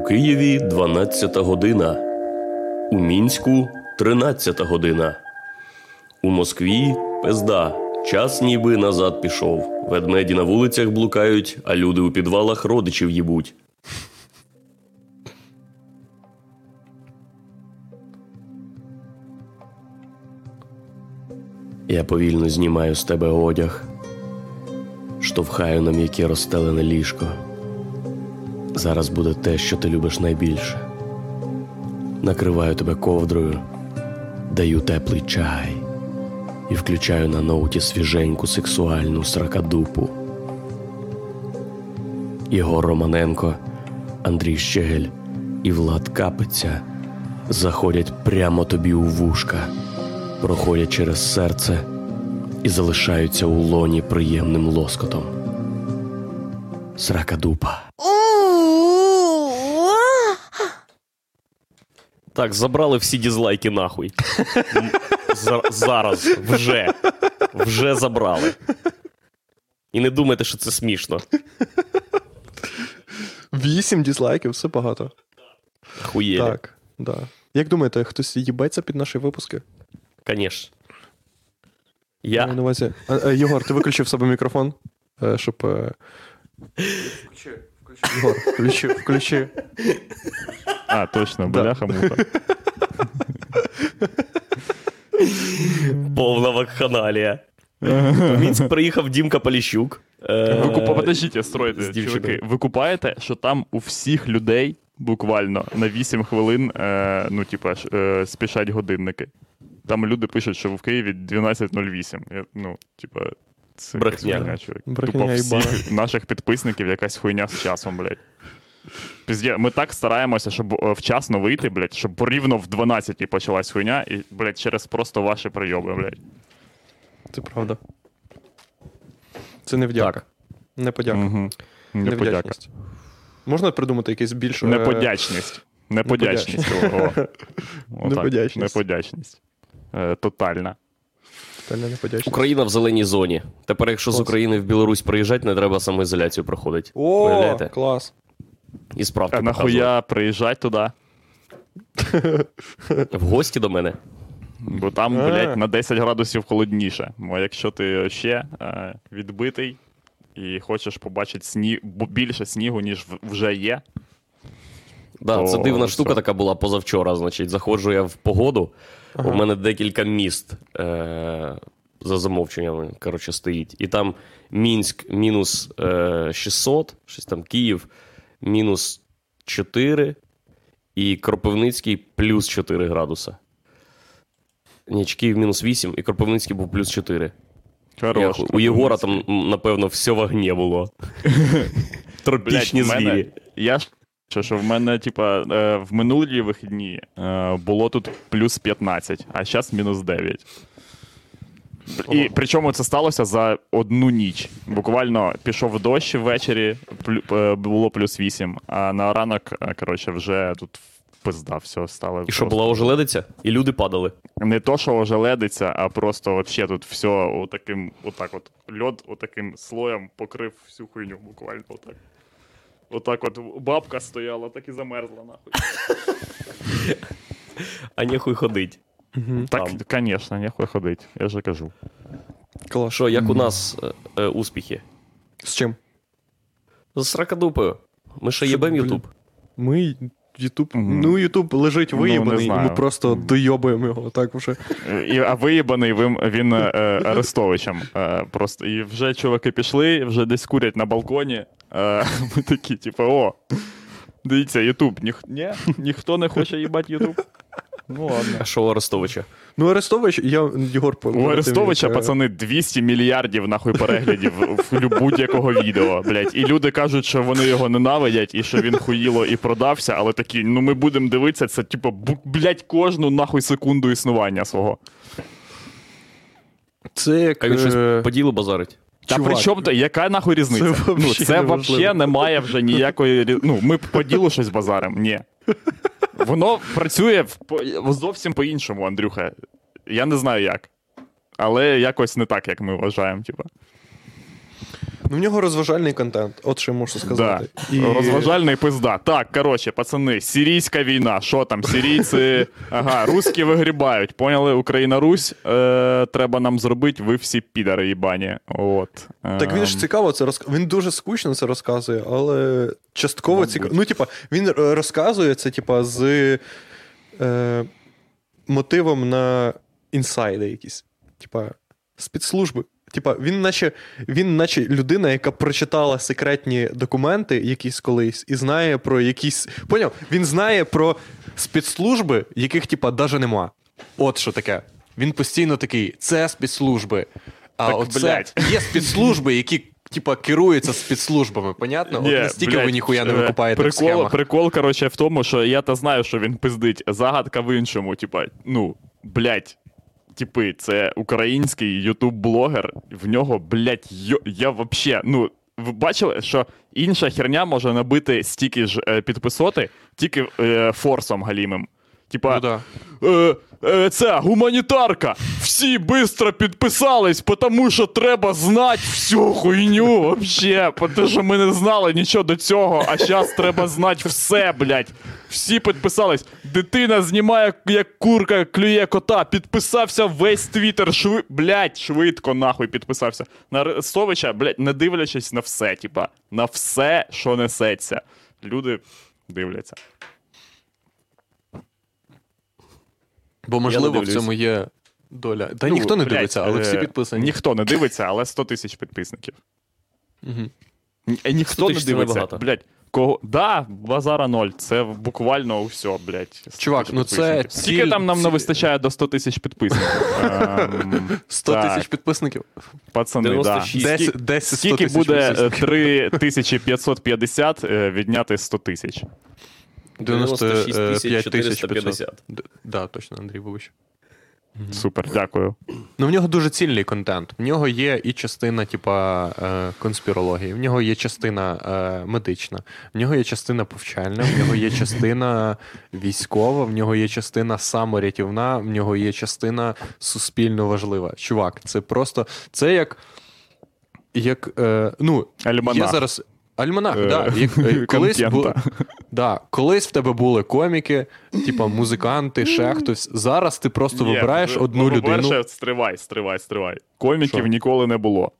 У Києві 12 година. У Мінську 13 година. У Москві пизда. Час ніби назад пішов. Ведмеді на вулицях блукають, а люди у підвалах родичів їбуть. Я повільно знімаю з тебе одяг, штовхаю на м'яке розстелене ліжко. Зараз буде те, що ти любиш найбільше. Накриваю тебе ковдрою, даю теплий чай і включаю на ноуті свіженьку сексуальну сракадупу. Ігор Романенко, Андрій Щегель і Влад Капиця заходять прямо тобі у вушка, проходять через серце і залишаються у лоні приємним лоскотом. Сракадупа. Так, забрали всі дізлайки нахуй. Зараз, вже. Вже забрали. І не думайте, що це смішно. Вісім дізлайків, все багато. Хуєлі. Так, да. Як думаєте, хтось їбеться під наші випуски? Конечно. Я... Я. На увазі. А, а, Єгор, ти виключив себе мікрофон, е, щоб. Е, Включи, включи. Включи, включи. А, точно, бляха муха. Повна вакханалія. В Мінськ приїхав Дімка Поліщук. Е, купа, подождіть, стройте, чуваки. Ви купаєте, що там у всіх людей буквально на 8 хвилин, е, ну, типа, е, спішать годинники. Там люди пишуть, що в Києві 12.08. Ну, типа, це Брехня. хуйня, чувак. Брехня Тупо всіх наших підписників якась хуйня з часом, блядь. Пізде, ми так стараємося, щоб е, вчасно вийти, блядь, щоб рівно в 12 почалась хуйня, і, блядь, через просто ваші прийоми, блядь. Це правда. Це не вдяка. Так. Не подяка. Угу. Не подяка. Можна придумати якийсь більш. е, Неподячність. Неподячність. Неподячність. Неподячність. Е, Тотальна. Тотальна неподячність. Україна в зеленій зоні. Тепер, якщо з України в Білорусь приїжджати, не треба самоізоляцію проходити. О, Уявляєте? клас. І справки А показувати. нахуя приїжджать туди? В гості до мене. Бо там, А. блядь, на 10 градусів холодніше. Бо якщо ти ще е, відбитий і хочеш побачити сні... бо- більше снігу, ніж в- вже є. Да, це дивна все. штука така була позавчора. Значить, заходжу я в погоду. Ага. У мене декілька міст е- за замовченнями коротше, стоїть. І там Мінськ мінус е- 600, щось там Київ мінус 4, і Кропивницький плюс 4 градуса. Ні, Київ мінус 8, і Кропивницький був плюс 4. Хорош. Я, у Єгора там, напевно, все в огні було. Тропічні звірі. Я ж що, що в мене, типа, е, в минулі вихідні е, було тут плюс 15, а зараз мінус 9. І причому це сталося за одну ніч. Буквально пішов дощ ввечері, е, було плюс 8, а на ранок, коротше, вже тут пизда, все стало. І що була ожеледиця, і люди падали. Не то, що ожеледиться, а просто вообще тут все отаким, отак от льод отаким слоєм покрив всю хуйню буквально отак. Отак от бабка стояла, так і замерзла нахуй. А нехуй ходить. Так, звісно, нехуй ходить, я же кажу. Клас. Що, як у нас е, е, успіхи? З чим? З сракадупою. Ми ще Що, блін? Ютуб. Ми. Ютуб. Мгм. Ну, Ютуб лежить Ну, і ми просто дойобуємо його. Так вже. І, а виїбаний він, він е, Арестовичем. Е, просто, і вже чуваки пішли, вже десь курять на балконі. Е, ми такі, типу, о, дивіться, Ютуб. Ніх, ні, ніхто не хоче їбати Ютуб. Ну ладно. А що у Арестовича? Ну, Арестович, я Єгор У Арестовича, е, пацани, 200 мільярдів нахуй переглядів в будь-якого відео, блядь. І люди кажуть, що вони його ненавидять і що він хуїло і продався, але такі, ну ми будемо дивитися, це типу, блядь, кожну нахуй секунду існування свого. Це як. А він е, щось по ділу базарить. Та при чому то, яка нахуй різниця? це ну, взагалі не має вже ніякої. Ну, ми по ділу щось базарим. Ні. Воно працює в- зовсім по-іншому, Андрюха. Я не знаю як. Але якось не так, як ми вважаємо. Типу. Ну, в нього розважальний контент, от що я можу Да. сказати. І- Розважальний пизда. Так, коротше, пацани, сирійська війна. Що там? Сирійці. Ага, русські вигрібають. Поняли, Україна Русь. Е, треба нам зробити, ви всі підари їбані. От. Так він ж Ем, цікаво це розк... Він дуже скучно це розказує, але частково цікаво. Ну, типа, він е, розказує це, типа, з е, мотивом на інсайди якісь. Типа, спецслужби. Типа, він наче, він наче людина, яка прочитала секретні документи якісь колись, і знає про якісь. Поняв? Він знає про спецслужби, яких, типа, даже нема. От що таке. Він постійно такий: це спецслужби. А Так, оце блядь. є спецслужби, які, типа, керуються спецслужбами. Понятно? От настільки ви ніхуя не е, викупаєте в прикол, схемах. Прикол, коротше, в тому, що я та знаю, що він пиздить. Загадка в іншому. Типа, ну, блядь, типи, це український ютуб-блогер. В нього, блядь, йо, я вообще, ну. Ви бачили, що інша херня може набити стільки ж е, підписоти, тільки е, форсом галімим. Типа, Ну, да. е, е, це гуманітарка. Всі швидко підписались, тому що треба знати всю хуйню вообще. Тому що ми не знали нічого до цього, а зараз треба знати все, блядь. Всі підписались. Дитина знімає, як курка клює кота. Підписався весь твіттер. Шви... Блядь, швидко нахуй підписався. На Арестовича, блядь, не дивлячись на все, типа, на все, що несеться. Люди дивляться. Бо, можливо, в цьому є доля. Та Ну, ніхто не блядь, дивиться, але всі е, підписані. Ніхто не дивиться, але 100 тисяч підписників. Е, Ніхто не дивиться. Блядь, кого. Да, базара ноль. Це буквально все, блядь. Чувак, ну це Скільки там нам не вистачає до 100 тисяч підписників? Ем, 100 тисяч підписників. Пацани, да. Скільки- десь 100 Скільки тисяч буде е, 3550 е, відняти 100 тисяч? 96 95 тисяч 450. 500. Да, точно, Андрій вибач. Супер, дякую. Ну, в нього дуже цільний контент. В нього є і частина, типа, е, конспірології, в нього є частина е, медична, в нього є частина повчальна, в нього є частина військова, в нього є частина саморятівна, в нього є частина суспільно важлива. Чувак, це просто. Це як. як е, ну, Альманах. Є зараз. Альманах, е, колись. Да, колись в тебе були коміки, типа музиканти, ще хтось. Зараз ти просто Ні, вибираєш ну, одну ну, людину. По-перше, стривай, стривай, стривай. Коміків Що? ніколи не було.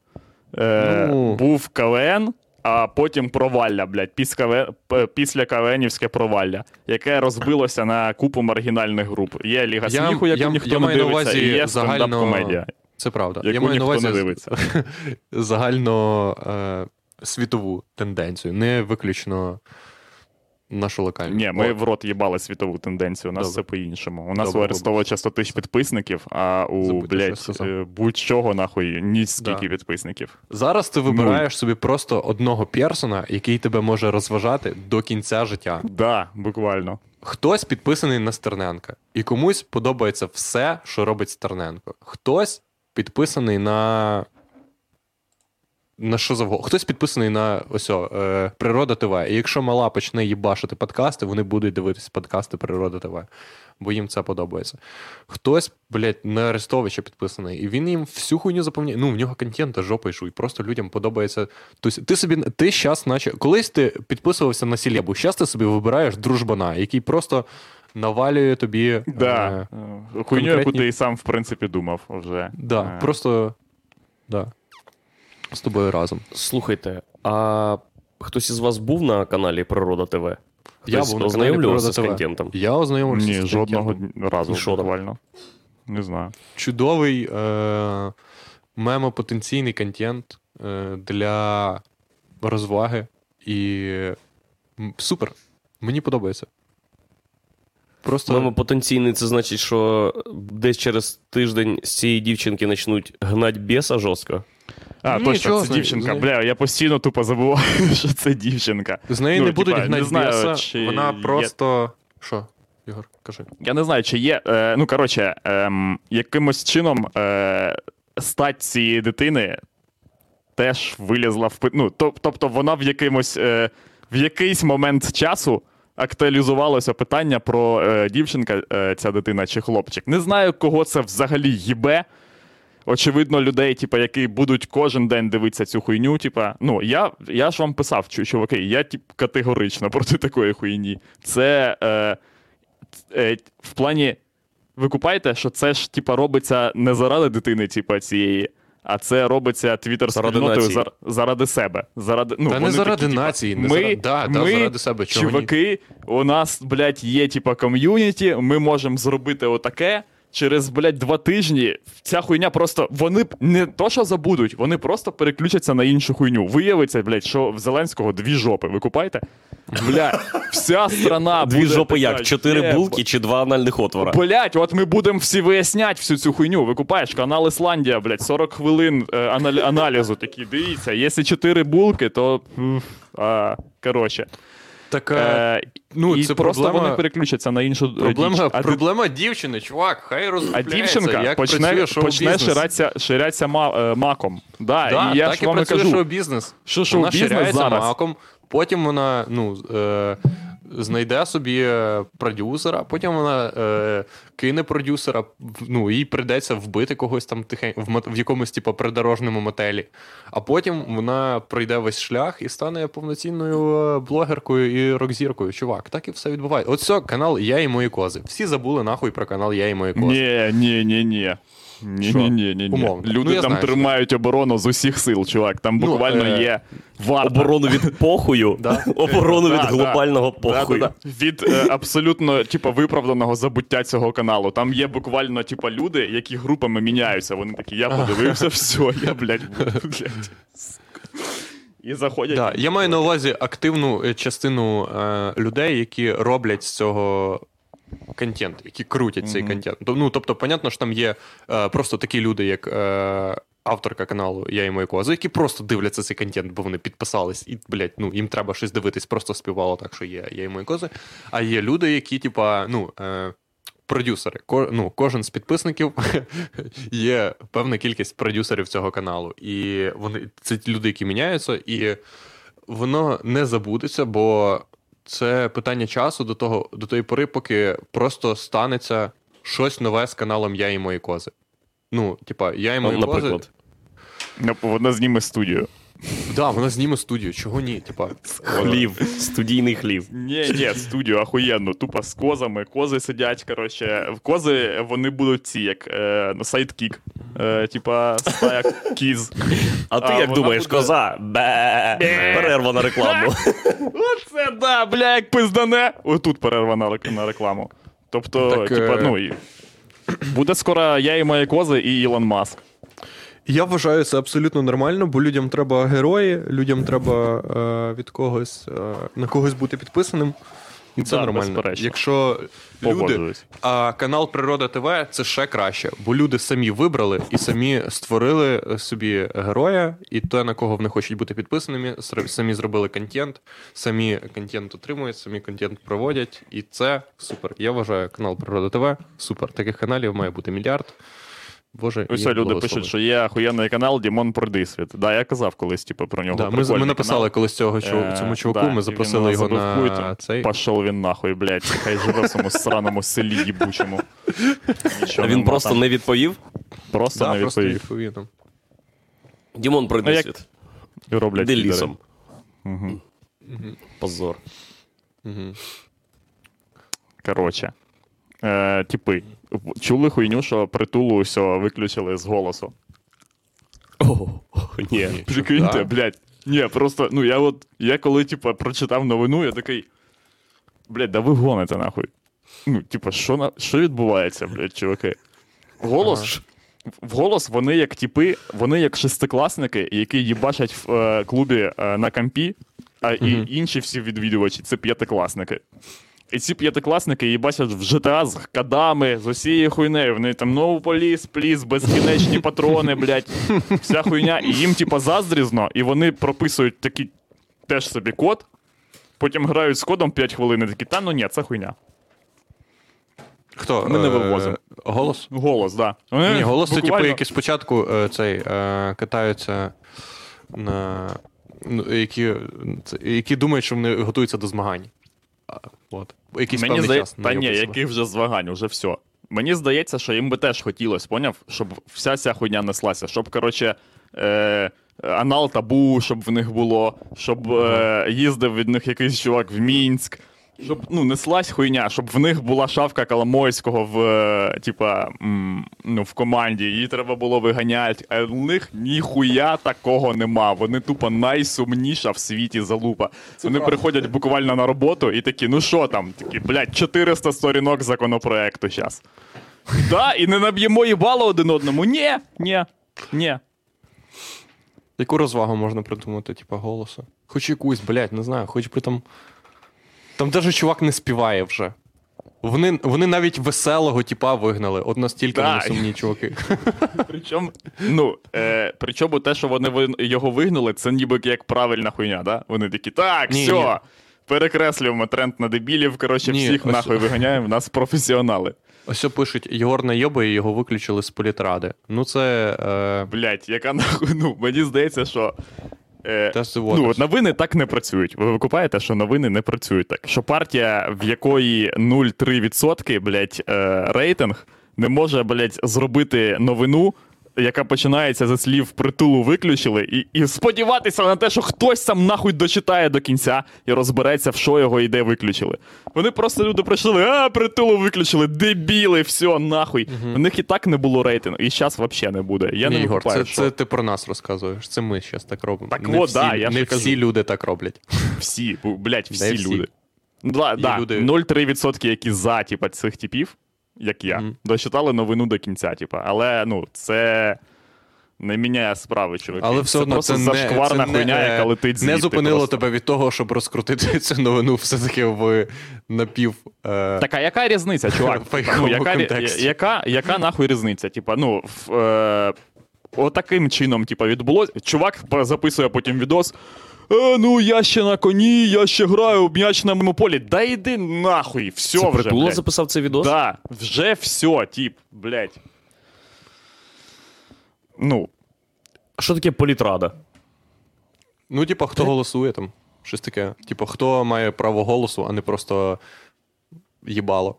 Е, Ну. Був КВН, а потім провалля, блядь, після, КВ... після КВНівське провалля, яке розбилося на купу маргінальних груп. Є Ліга Я- сміху, яку я- ніхто я не маю дивиться, увазі і є загально- стендап-комедія, Це правда. Я маю ніхто увазі не дивиться. загально е, світову тенденцію, не виключно нашу локальну. Ні, ми О, в рот їбали світову тенденцію, у нас Добре. все по-іншому. У нас Добре, у Арестовича 100 тисяч підписників, а у, блядь, е, будь-чого нахуй ні скільки Да. підписників. Зараз ти вибираєш собі просто одного персона, який тебе може розважати до кінця життя. Да, буквально. Хтось підписаний на Стерненка, і комусь подобається все, що робить Стерненко. Хтось підписаний на. На що завгодно. Хтось підписаний на ось о, е, Природа ТВ. І якщо мала почне їбашити подкасти, вони будуть дивитись подкасти Природа ТВ. Бо їм це подобається. Хтось, блядь, на Арестовича підписаний, і він їм всю хуйню заповняє. Ну, в нього контента жопа і просто людям подобається. Тобто, ти собі ти щас, наче. Колись ти підписувався на Сілебу, щас ти собі вибираєш дружбана, який просто навалює тобі. Да. Е, Хуйню, яку ти і сам, в принципі, думав вже. да, Е, просто. Да. З тобою разом. Слухайте, а хтось із вас був на каналі Природа ТВ? Я Хтось був на каналі ознайомлювався з ТВ». контентом. Я ознайомився Ні, з жодного разу що там? буквально. Не знаю. Чудовий е- мемопотенційний контент е- для розваги. І м, супер. Мені подобається. Просто. Мемо потенційний, це значить, що десь через тиждень з цієї дівчинки почнуть гнать біса жорстко. А, Ні, точно, чого це дівчинка. Бля, я постійно тупо забуваю, що це дівчинка. З неї Ну, не будуть типа, гнати не знаю, біса, чи вона просто. Що, Ігор, кажи. Я не знаю, чи є. Е, ну, коротше, ем, якимось чином е, стать цієї дитини теж вилізла в Ну, тоб- тобто вона в якимось е, в якийсь момент часу актуалізувалося питання про е, дівчинка, е, ця дитина чи хлопчик. Не знаю, кого це взагалі їбе. Очевидно, людей, типа, які будуть кожен день дивитися цю хуйню. Типа, ну я, я ж вам писав, чуваки, я тип, категорично проти такої хуйні. Це е, е, в плані. Ви купаєте, що це ж типа робиться не заради дитини, типа цієї, а це робиться твіттер спільнотою зар- заради себе. Заради, ну, Та не заради такі, нації, не ми, заради- да, да, заради себе, чого ні? у нас, блядь, є типа ком'юніті, ми можемо зробити отаке. Через, блядь, два тижні ця хуйня просто. Вони не то, що забудуть, вони просто переключаться на іншу хуйню. Виявиться, блядь, що в Зеленського дві жопи. Ви купаєте? Блядь, вся страна Дві буде жопи така, як? Чотири булки чи два анальних отвора? Блять, от ми будемо всі вияснять всю цю хуйню. Викупаєш, канал Ісландія, блять, 40 хвилин е, анал- аналізу. Такі, дивіться, якщо 4 булки, то. А, коротше. Так, е, Е, ну, і це просто проблема- вони переключаться на іншу е, проблема, діч. А, ти- дівчини, чувак, хай а дівчинка як почне, почне ширятися, ширятися ма, е, маком. Да, Да, і я так ж і вам працює кажу, шоу-бізнес. що шоу-бізнес зараз. маком, потім вона ну, е, знайде собі е, продюсера, потім вона е, кине продюсера, ну, їй прийдеться вбити когось там тихень, в, в якомусь типу, придорожному мотелі. А потім вона пройде весь шлях і стане повноцінною е, блогеркою і рок-зіркою. Чувак, так і все відбувається. От все, канал Я і мої кози. Всі забули нахуй про канал Я і мої кози. Ні, ні, ні, ні. Ні, ні, ні, ні. Умовно. Люди Ну, я там знаю, що- тримають оборону з усіх сил, чувак. Там Ну, буквально е, є варта. Оборону від похую, Да. оборону від да. глобального похую. Да-да-да. Від е, абсолютно типу, виправданого забуття цього каналу. Там є буквально типу, люди, які групами міняються. Вони такі, я подивився, все, я, блядь, буду, блядь. І заходять. Да, я маю на увазі активну е, частину е, людей, які роблять з цього контент, які крутять цей контент. Ну, тобто, понятно, що там є е, просто такі люди, як е, авторка каналу Я і мої кози, які просто дивляться цей контент, бо вони підписались, і, блядь, ну, їм треба щось дивитись, просто співало так, що є Я і мої кози. А є люди, які, типа, ну. Е, Продюсери, Ко, ну, кожен з підписників є певна кількість продюсерів цього каналу. І вони це люди, які міняються, і воно не забудеться, бо це питання часу до того, до тої пори, поки просто станеться щось нове з каналом Я і мої кози. Ну, типа, я і мої кози. Наприклад. Ну, Вона зніме студію. Да, вона зніме студію. Чого ні? Типа, Хлів, студійний хлів. Ні, ні, студію ахуєнну, тупо з козами. Кози сидять, коротше. В кози вони будуть ці, як е, ну, sidekick. Е, типа стая кіз. А ти як думаєш, коза? Бе. Перерва на рекламу. Оце да, бля, як пиздане. Отут перерва на рекламу. Тобто, типа, е, ну і. Буде скоро я і мої кози, і Ілон Маск. Я вважаю це абсолютно нормально, бо людям треба герої, людям треба е, від когось е, на когось бути підписаним. І це Да, нормально. безперечно. Якщо люди, а канал Природа ТВ це ще краще, бо люди самі вибрали і самі створили собі героя, і те, на кого вони хочуть бути підписаними, самі зробили контент, самі контент отримують, самі контент проводять, і це супер. Я вважаю канал Природа ТВ супер. Таких каналів має бути мільярд. Боже, Ось люди благослови. пишуть, що є охуєнний канал Дімон Пройдисвіт. Да, я казав колись, типу, про нього. Да, ми, ми написали канал. колись цього чу- Е, цьому чуваку, да, ми запросили його на цей. Пішов він нахуй, блядь, хай живе в цьому сраному селі їбучому. Нічого Він просто там. не відповів. просто Да, не просто відповів. відповів нам. Дімон, пройди Ну, як- роблять Іди підари. лісом. Мгм. Позор. Мгм. Коротше. Е, типи. Чули хуйню, що притулу все виключили з голосу. О, ні. Прикиньте, Да? блядь. Ні, просто, ну я от, я коли, типа, прочитав новину, я такий. Блядь, да ви гоните нахуй. Ну, типа, що на що відбувається, блядь, чуваки? Голос. В голос вони як типи, вони як шестикласники, які їбачать в е, клубі е, на кампі, а і інші всі відвідувачі це п'ятикласники. І ці п'ятикласники їбачать в GTA з кадами, з усією хуйнею. Вони там no police, please, безкінечні патрони, блядь, вся хуйня. І їм, типа, заздрізно, і вони прописують такий теж собі код, потім грають з кодом 5 хвилин і такі, та ну ні, це хуйня. Хто? Ми не Е, вивозимо. Голос? Голос, да. Ні, голос це типу, які спочатку е, цей е, катаються на. Ну, які, це, які думають, що вони готуються до змагань. От. Якийсь Мені здає... час. Та ні, яких вже звагань, уже все. мені здається, що їм би теж хотілося, поняв, щоб вся ця хуйня неслася, щоб, коротше, е, анал табу, щоб в них було, щоб е, їздив від них якийсь чувак в Мінськ. Щоб ну, неслась хуйня, щоб в них була шавка Коломойського в, е, типа, ну, в команді, її треба було виганяти. А в них ніхуя такого нема. Вони тупо найсумніша в світі залупа. Вони приходять буквально на роботу і такі, ну що там? Такі, блядь, 400 сторінок законопроекту зараз. Да, і не наб'ємо їбало один одному. Ні, ні, ні. Яку розвагу можна придумати, типа, голосу? Хоч якусь, блядь, не знаю, хоч би там. Там навіть чувак не співає вже. Вони, вони навіть веселого типа вигнали. От настільки Да. вони сумні чуваки. Причому, ну, е, причому те, що вони його вигнули, це ніби як правильна хуйня, да? Вони такі, так, Ні, все, ні. перекреслюємо тренд на дебілів, коротше, Ні, всіх ось- нахуй виганяємо, в нас професіонали. Ось пишуть, Єгор найоби і його виключили з політради. Ну, це. Е, Блять, яка нахуй, ну, мені здається, що. Е, ну, от новини так не працюють. Ви викупаєте, що новини не працюють так. Що партія, в якої 0,3%, блять, е, рейтинг, не може, блять, зробити новину, яка починається за слів притулу виключили, і, і сподіватися на те, що хтось сам нахуй дочитає до кінця і розбереться, в що його йде виключили. Вони просто люди прийшли, а притулу виключили, дебіли, все, нахуй. У них і так не було рейтингу, і зараз взагалі не буде. Я Ні, не Ігор, це, це ти про нас розказуєш. Це ми зараз так робимо. Так не от, всі, да, я не всі кажу. люди так роблять. всі, блядь, всі, всі? люди. Да, да, люди- 0,3%, які за, типа, цих типів, як я, Мгм. дочитали новину до кінця, типа. Але ну, це не міняє справи, чуваки. Але все одно просто це зашкварна це хуйня, не, яка летить звідти. не зупинило просто. тебе від того, щоб розкрутити цю новину все-таки в напів. Е... Так, а яка різниця, чувак? Ну, яка, яка, яка нахуй різниця? Типа, ну, в, е, отаким чином, типа, відбулось. Чувак записує потім відос. Е, ну, я ще на коні, я ще граю в м'яч на моєму полі. Да йди нахуй, все Це вже. притула блядь. записав цей відос? Да, вже все, тип, блядь. Ну, А що таке політрада? Ну, типа, хто голосує там? Щось таке. Типа, хто має право голосу, а не просто їбало.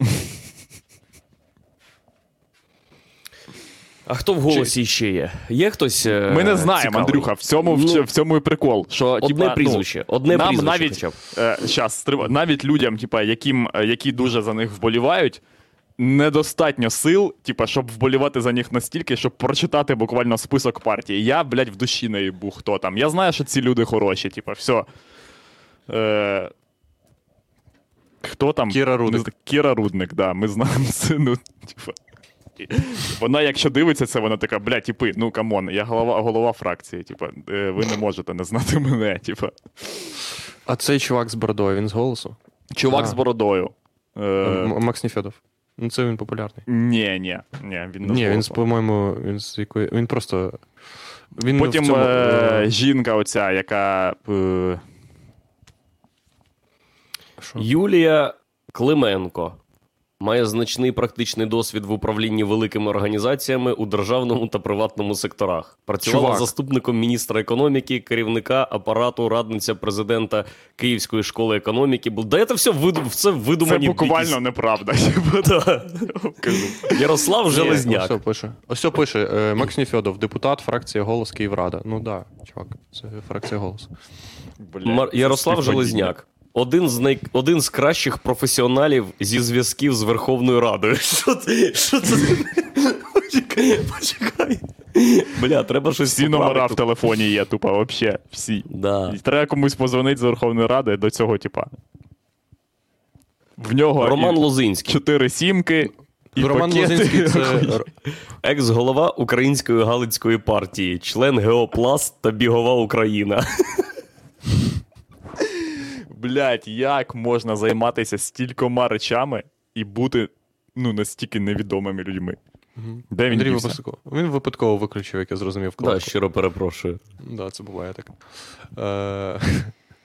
А хто в голосі ще є? Є хтось. е, ми не знаємо, цікавий? Андрюха, в цьому, Ну, в цьому і прикол. Що, Одне типа, ну, одне нам прізвище навіть, хоча б. Е, щас, навіть людям, типа, яким, е, які дуже за них вболівають, недостатньо сил, типа, щоб вболівати за них настільки, щоб прочитати буквально список партій. Я, блядь, в душі не їбу, хто там. Я знаю, що ці люди хороші, типа, все. Е, хто там? Кіра зна- Кіра Рудник, да, ми знаємо ну, типа. Вона, якщо дивиться це, вона така, бля, типи, ну come on, я голова, голова фракції. Типа, е, ви не можете не знати мене. Типа. А цей чувак з бородою, він з голосу? Чувак А. з бородою. Е, Макс Нефедов. Ну, це він популярний. ні, ні, ні, він не Ні, він, по-моєму, він з якої. Він просто. Він Потім цьому, е, е, жінка, оця, яка. Е. Юлія Клименко має значний практичний досвід в управлінні великими організаціями у державному та приватному секторах. Працювала Чувак. заступником міністра економіки, керівника апарату, радниця президента Київської школи економіки. Да це все виду, це це буквально якісь- неправда. кажу. Ярослав Железняк. Ось пише. Ось пише. е, Макс Нефедов, депутат, фракція Голос Київрада. Ну да, чувак, це фракція Голос. Ярослав. Железняк. Один з най... один з кращих професіоналів зі зв'язків з Верховною Радою. Що це? Що це? Почекай, почекай. Бля, треба щось Всі номера в телефоні є, тупо, вообще, всі. Да. І Треба комусь позвонити з Верховної Ради до цього, типа. В нього Роман Лозинський, чотири сімки. І Роман пакети. Лозинський це. екс-голова Української Галицької партії, член Геопласт та Бігова Україна. Блять, як можна займатися стількома речами і бути ну, настільки невідомими людьми? Де він Андрій випадково. Він випадково виключив, як я зрозумів, Да, щиро перепрошую. Да, це буває так. Е,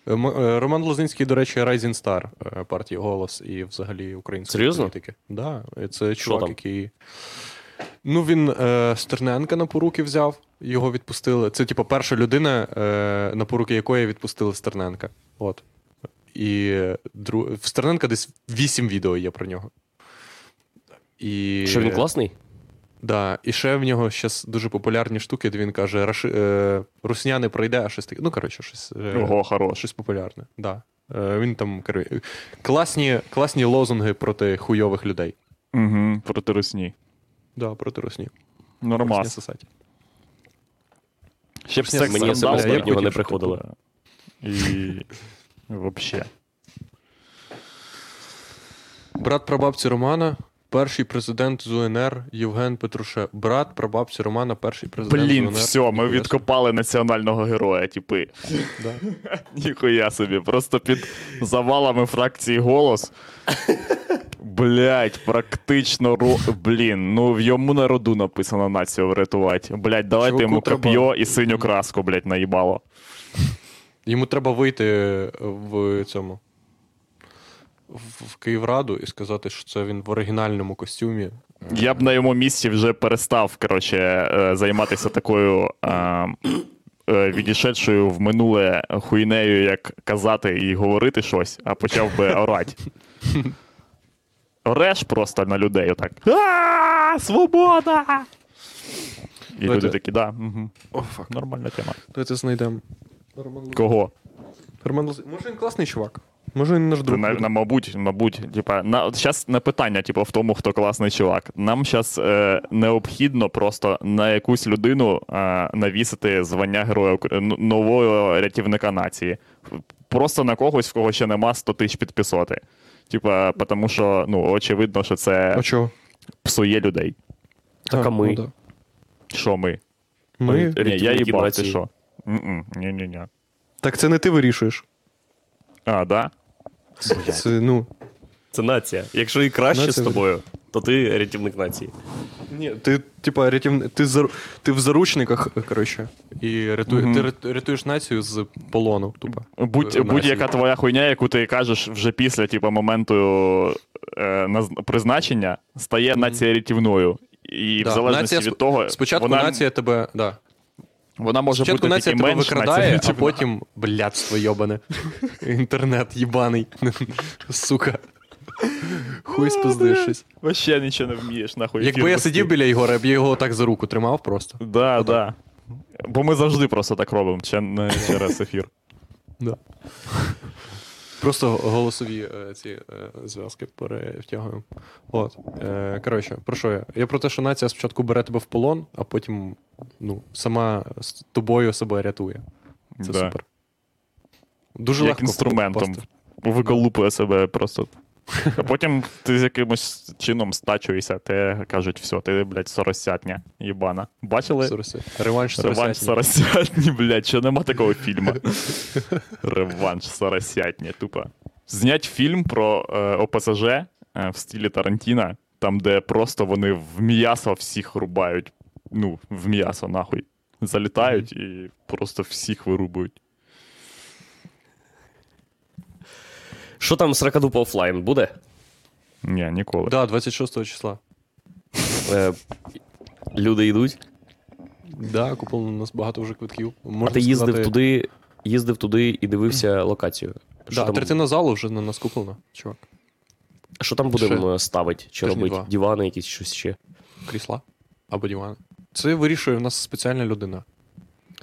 е, Роман Лозинський, до речі, Rising Star е, партії Голос і взагалі української Серйозно? політики. Да, це чувак, там? який. Ну, він е, Стерненка на поруки взяв, його відпустили. Це, типу, перша людина, е, на поруки якої відпустили Стерненка. От. І дру... в Стерненка десь вісім відео є про нього. І... Що він класний? Да. І ще в нього зараз дуже популярні штуки, де він каже: Раши... е... Русня не пройде, а щось таке. Ну, коротше, щось, е... Ого, хорош. щось популярне. Да. Е... Він там коротше, класні, класні лозунги проти хуйових людей. Угу, проти русні. Да, проти русні. Русня Нормас. сосать. Ще б Мені секс особисто скандал я хотів, не приходило. І вообще. Брат прабабці Романа, перший президент з УНР Євген Петруше. Брат прабабці Романа, перший президент Блін, з УНР. все, ми відкопали національного героя, типи. Да. Ніхуя собі. Просто під завалами фракції голос. Блять, практично ро... Блін, ну в йому на роду написано націю врятувати. Блять, давайте Чуваку йому треба- коп'є і синю краску, блять, наїбало. Йому треба вийти в цьому. В Київраду і сказати, що це він в оригінальному костюмі. Я б на йому місці вже перестав, коротше, е, займатися такою е, е, відійшедшою в минуле хуйнею, як казати і говорити щось, а почав би орати. Ореш просто на людей отак. А, Свобода! І люди такі, да, фак. нормальна тема. Давайте знайдемо. Роман Кого? Роман Луз- Може він класний чувак? Може він наш друг? На, на, мабуть, мабуть, типа, на, зараз не питання, типу, в тому, хто класний чувак. Нам зараз е, необхідно просто на якусь людину е, навісити звання Героя нового рятівника нації. Просто на когось, в кого ще нема 100 тисяч підписоти. Типа, тому що, ну, очевидно, що це А чого? псує людей. Так, а ми? ну да. Що ми? Ми? Ні, я їбав, ти що? Ні-ні-ні. Так це не ти вирішуєш. А, да? Це, ну. Це нація. Якщо і краще Нація з тобою, то ти рятівник нації. Ні, ти, типа, рятів... ти, зар... ти в заручниках, коротше, і рятує... Мгм. ти рятуєш націю з полону, тупо. Будь, будь-яка твоя хуйня, яку ти кажеш вже після типу, моменту е, наз- призначення, стає нація рятівною. І Да, в залежності нація від того, Спочатку вона, нація тебе. Да. Вона може Спочатку бути нація тебе менш викрадає, нація а потім блядство йобане. Інтернет їбаний. Сука. Хуй спиздишись. Вообще нічого не вмієш, нахуй. Якби я сидів біля Ігора, я б його так за руку тримав просто. Да, да. Бо ми завжди просто так робимо, чи не через ефір. Да. Просто голосові е, ці е, зв'язки перевтягуємо. От. Е, коротше, про що я? Я про те, що нація спочатку бере тебе в полон, а потім ну, сама з тобою себе рятує. Це Да. супер. Дуже Як легко інструментом. Виколупує себе просто. А потім ти з якимось чином стачуєшся, те кажуть, все, ти, блядь, соросятня, їбана. Бачили? Сорося. Реванш Реванш соросятні. соросятні, блядь, що нема такого фільму. Реванш соросятні, тупо. Знять фільм про е, ОПСЖ е, в стилі Тарантіна, там, де просто вони в м'ясо всіх рубають. Ну, в м'ясо, нахуй. Залітають і просто всіх вирубують. Що там з Ракадуп офлайн буде? Ні, ніколи. Да, 26 числа. Е, люди йдуть, Да, куплено у нас багато вже квитків. а ти їздив сказати, туди, їздив туди і дивився локацію. Да, там, третина залу вже на нас куплена, чувак. що там будемо ставити? Чи Тижні робити? два. Дивани, якісь щось ще. Крісла або дивани. Це вирішує в нас спеціальна людина.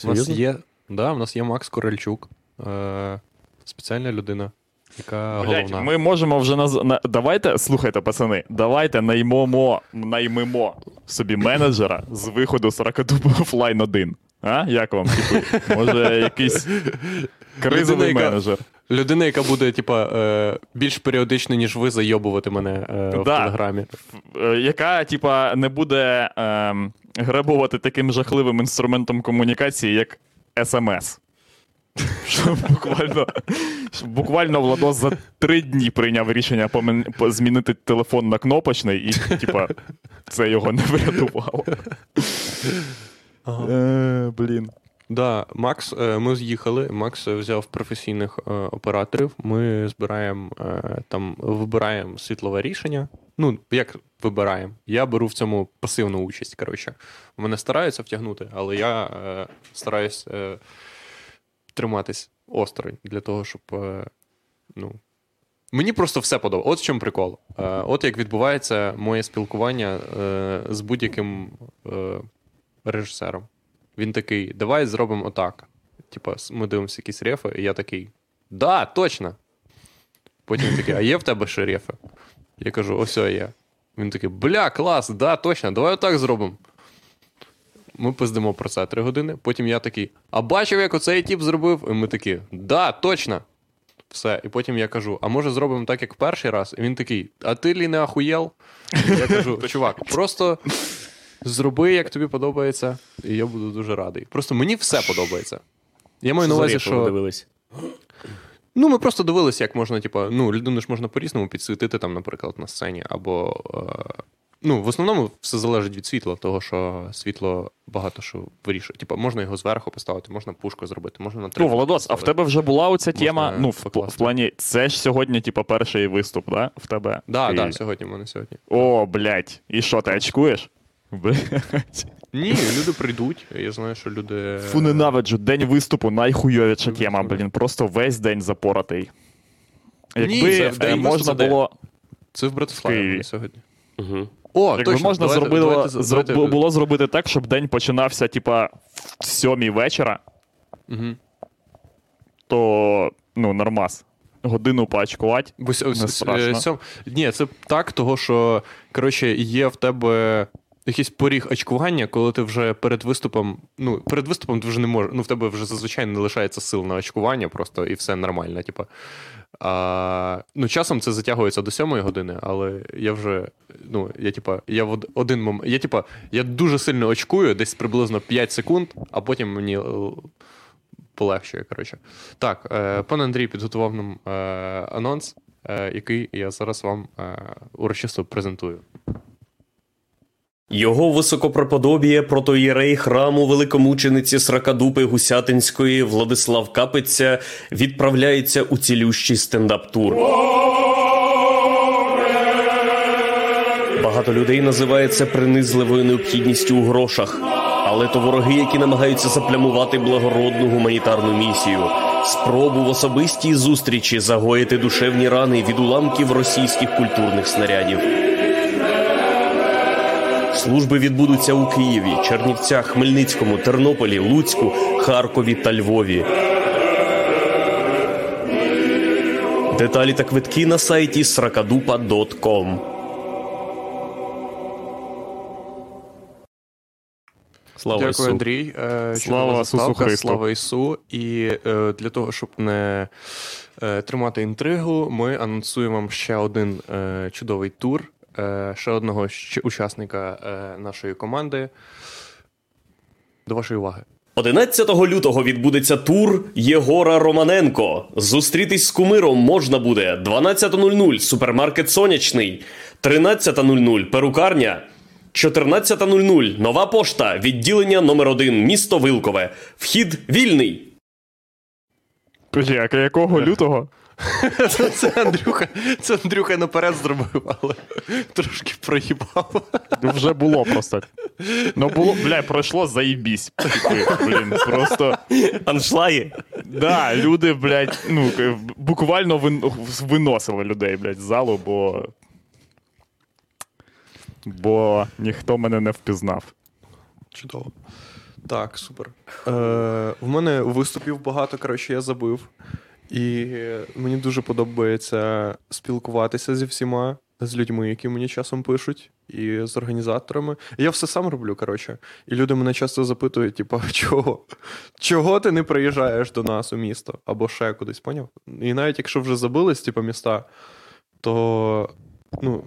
У нас є, да, у нас є Макс Корельчук, е, спеціальна людина, яка Блядь, головна. ми можемо вже наз... на... Давайте, слухайте, пацани, давайте наймемо, наймемо собі менеджера з виходу з Ракадуба офлайн 1. А? Як вам? Типу, може, якийсь кризовий Людина, яка- менеджер. Людина, яка буде, типа, е, більш періодично, ніж ви, зайобувати мене е, в Да. телеграмі. Е, Яка, типа, не буде ем, грабувати таким жахливим інструментом комунікації, як СМС. Що буквально, Владос за три дні прийняв рішення помен- змінити телефон на кнопочний, і, типа, це його не врятувало. Е, Блін. Да, Макс, е, ми з'їхали. Макс взяв професійних е, операторів. Ми збираємо е, там, вибираємо світлове рішення. Ну, як вибираємо? Я беру в цьому пасивну участь. Коротше, мене стараються втягнути, але я е, стараюсь е, триматись осторонь для того, щоб е, ну, Мені просто все подобається. От в чому прикол. Е, от як відбувається моє спілкування е, з будь-яким режисером. Він такий: давай зробимо отак. Типа, ми дивимося якісь рефи, і я такий. Да, точно. Потім такий, а є в тебе ще рефи? Я кажу, ось є. Він такий, бля, клас, да, точно, давай отак зробимо. Ми пиздимо про це три години. Потім я такий, а бачив, як оцей тіп зробив? І ми такі, да, точно. Все. І потім я кажу: а може зробимо так, як перший раз? І він такий: А ти лі не ахуєл? Я кажу, чувак, просто зроби, як тобі подобається, і я буду дуже радий. Просто мені все подобається. Я маю на увазі, що. дивились? Ну, ми просто дивилися, як можна, типа, ну, людину ж можна по-різному підсвітити, там, наприклад, на сцені, або. Е... Ну, в основному все залежить від світла, того, що світло багато що вирішує. Типа, можна його зверху поставити, можна пушку зробити, можна на Ну, три. Владос, а в тебе вже була оця Можна тема. Ну, в, в плані, це ж сьогодні, типа, перший виступ, да? В тебе. Да, І- да, сьогодні в мене сьогодні. О, блядь. І що, ти очкуєш? Блядь. Ні, люди прийдуть. Я знаю, що люди. Фу, ненавиджу. День виступу найхуйовіша тема, блін. Просто весь день запоротий. Якби Ні, це в е, день можна виступу де? було. Це в Братиславі сьогодні. Угу. О, Якби точно, можна давайте, зробило, давайте, зроб- давайте- було зробити так, щоб день починався, типа, в сьомій вечора, Мгм. то ну, нормас. Годину поочкувати. Бо с- Не с- страшно. сьом- Ні, це так, того, що коротше, є в тебе якийсь поріг очкування, коли ти вже перед виступом. Ну, перед виступом ти вже не можеш. Ну, в тебе вже зазвичай не лишається сил на очкування, просто і все нормально. Типа. А, ну, часом це затягується до сьомої години, але я вже. Ну, я типа, я в один момент. Я, типа, я дуже сильно очкую, десь приблизно 5 секунд, а потім мені. Полегшує, коротше. Так, е, пан Андрій підготував нам е, анонс, е, який я зараз вам урочисто презентую. Його високопреподобіє протоєрей храму великомучениці Сракадупи Гусятинської Владислав Капиця відправляється у цілющий стендап-тур. Багато людей називає це принизливою необхідністю у грошах, але то вороги, які намагаються заплямувати благородну гуманітарну місію, спробу в особистій зустрічі загоїти душевні рани від уламків російських культурних снарядів. Служби відбудуться у Києві, Чернівцях, Хмельницькому, Тернополі, Луцьку, Харкові та Львові. Деталі та квитки на сайті srakadupa.com. Слава Дякую, Ісу. Андрій. Е, Слава Ісусу Христу. Слава Ісу. І е, для того, щоб не е, тримати інтригу, ми анонсуємо вам ще один чудовий тур, ще одного учасника е, нашої команди. До вашої уваги. 11 лютого відбудеться тур Єгора Романенко. Зустрітись з кумиром можна буде 12.00 супермаркет Сонячний, 13.00 перукарня, 14.00 нова пошта, відділення номер 1 місто Вилкове. Вхід вільний. А якого лютого? Це, це Андрюха, це Андрюха наперед зробив, але трошки проїбав. Ну, Вже було просто. Ну було, бля, пройшло заїбісь. Блін, просто. Аншлаги. Да, люди, блядь, ну, буквально виносили людей, блядь, з залу, бо. Бо ніхто мене не впізнав. Чудово. Так, супер. Е, в мене виступів багато, коротше, я забив. І мені дуже подобається спілкуватися зі всіма, з людьми, які мені часом пишуть, і з організаторами. Я все сам роблю, коротше. І люди мене часто запитують: типу, чого? Чого ти не приїжджаєш до нас у місто? Або ще кудись, поняв? І навіть якщо вже забились, типу, міста, то ну,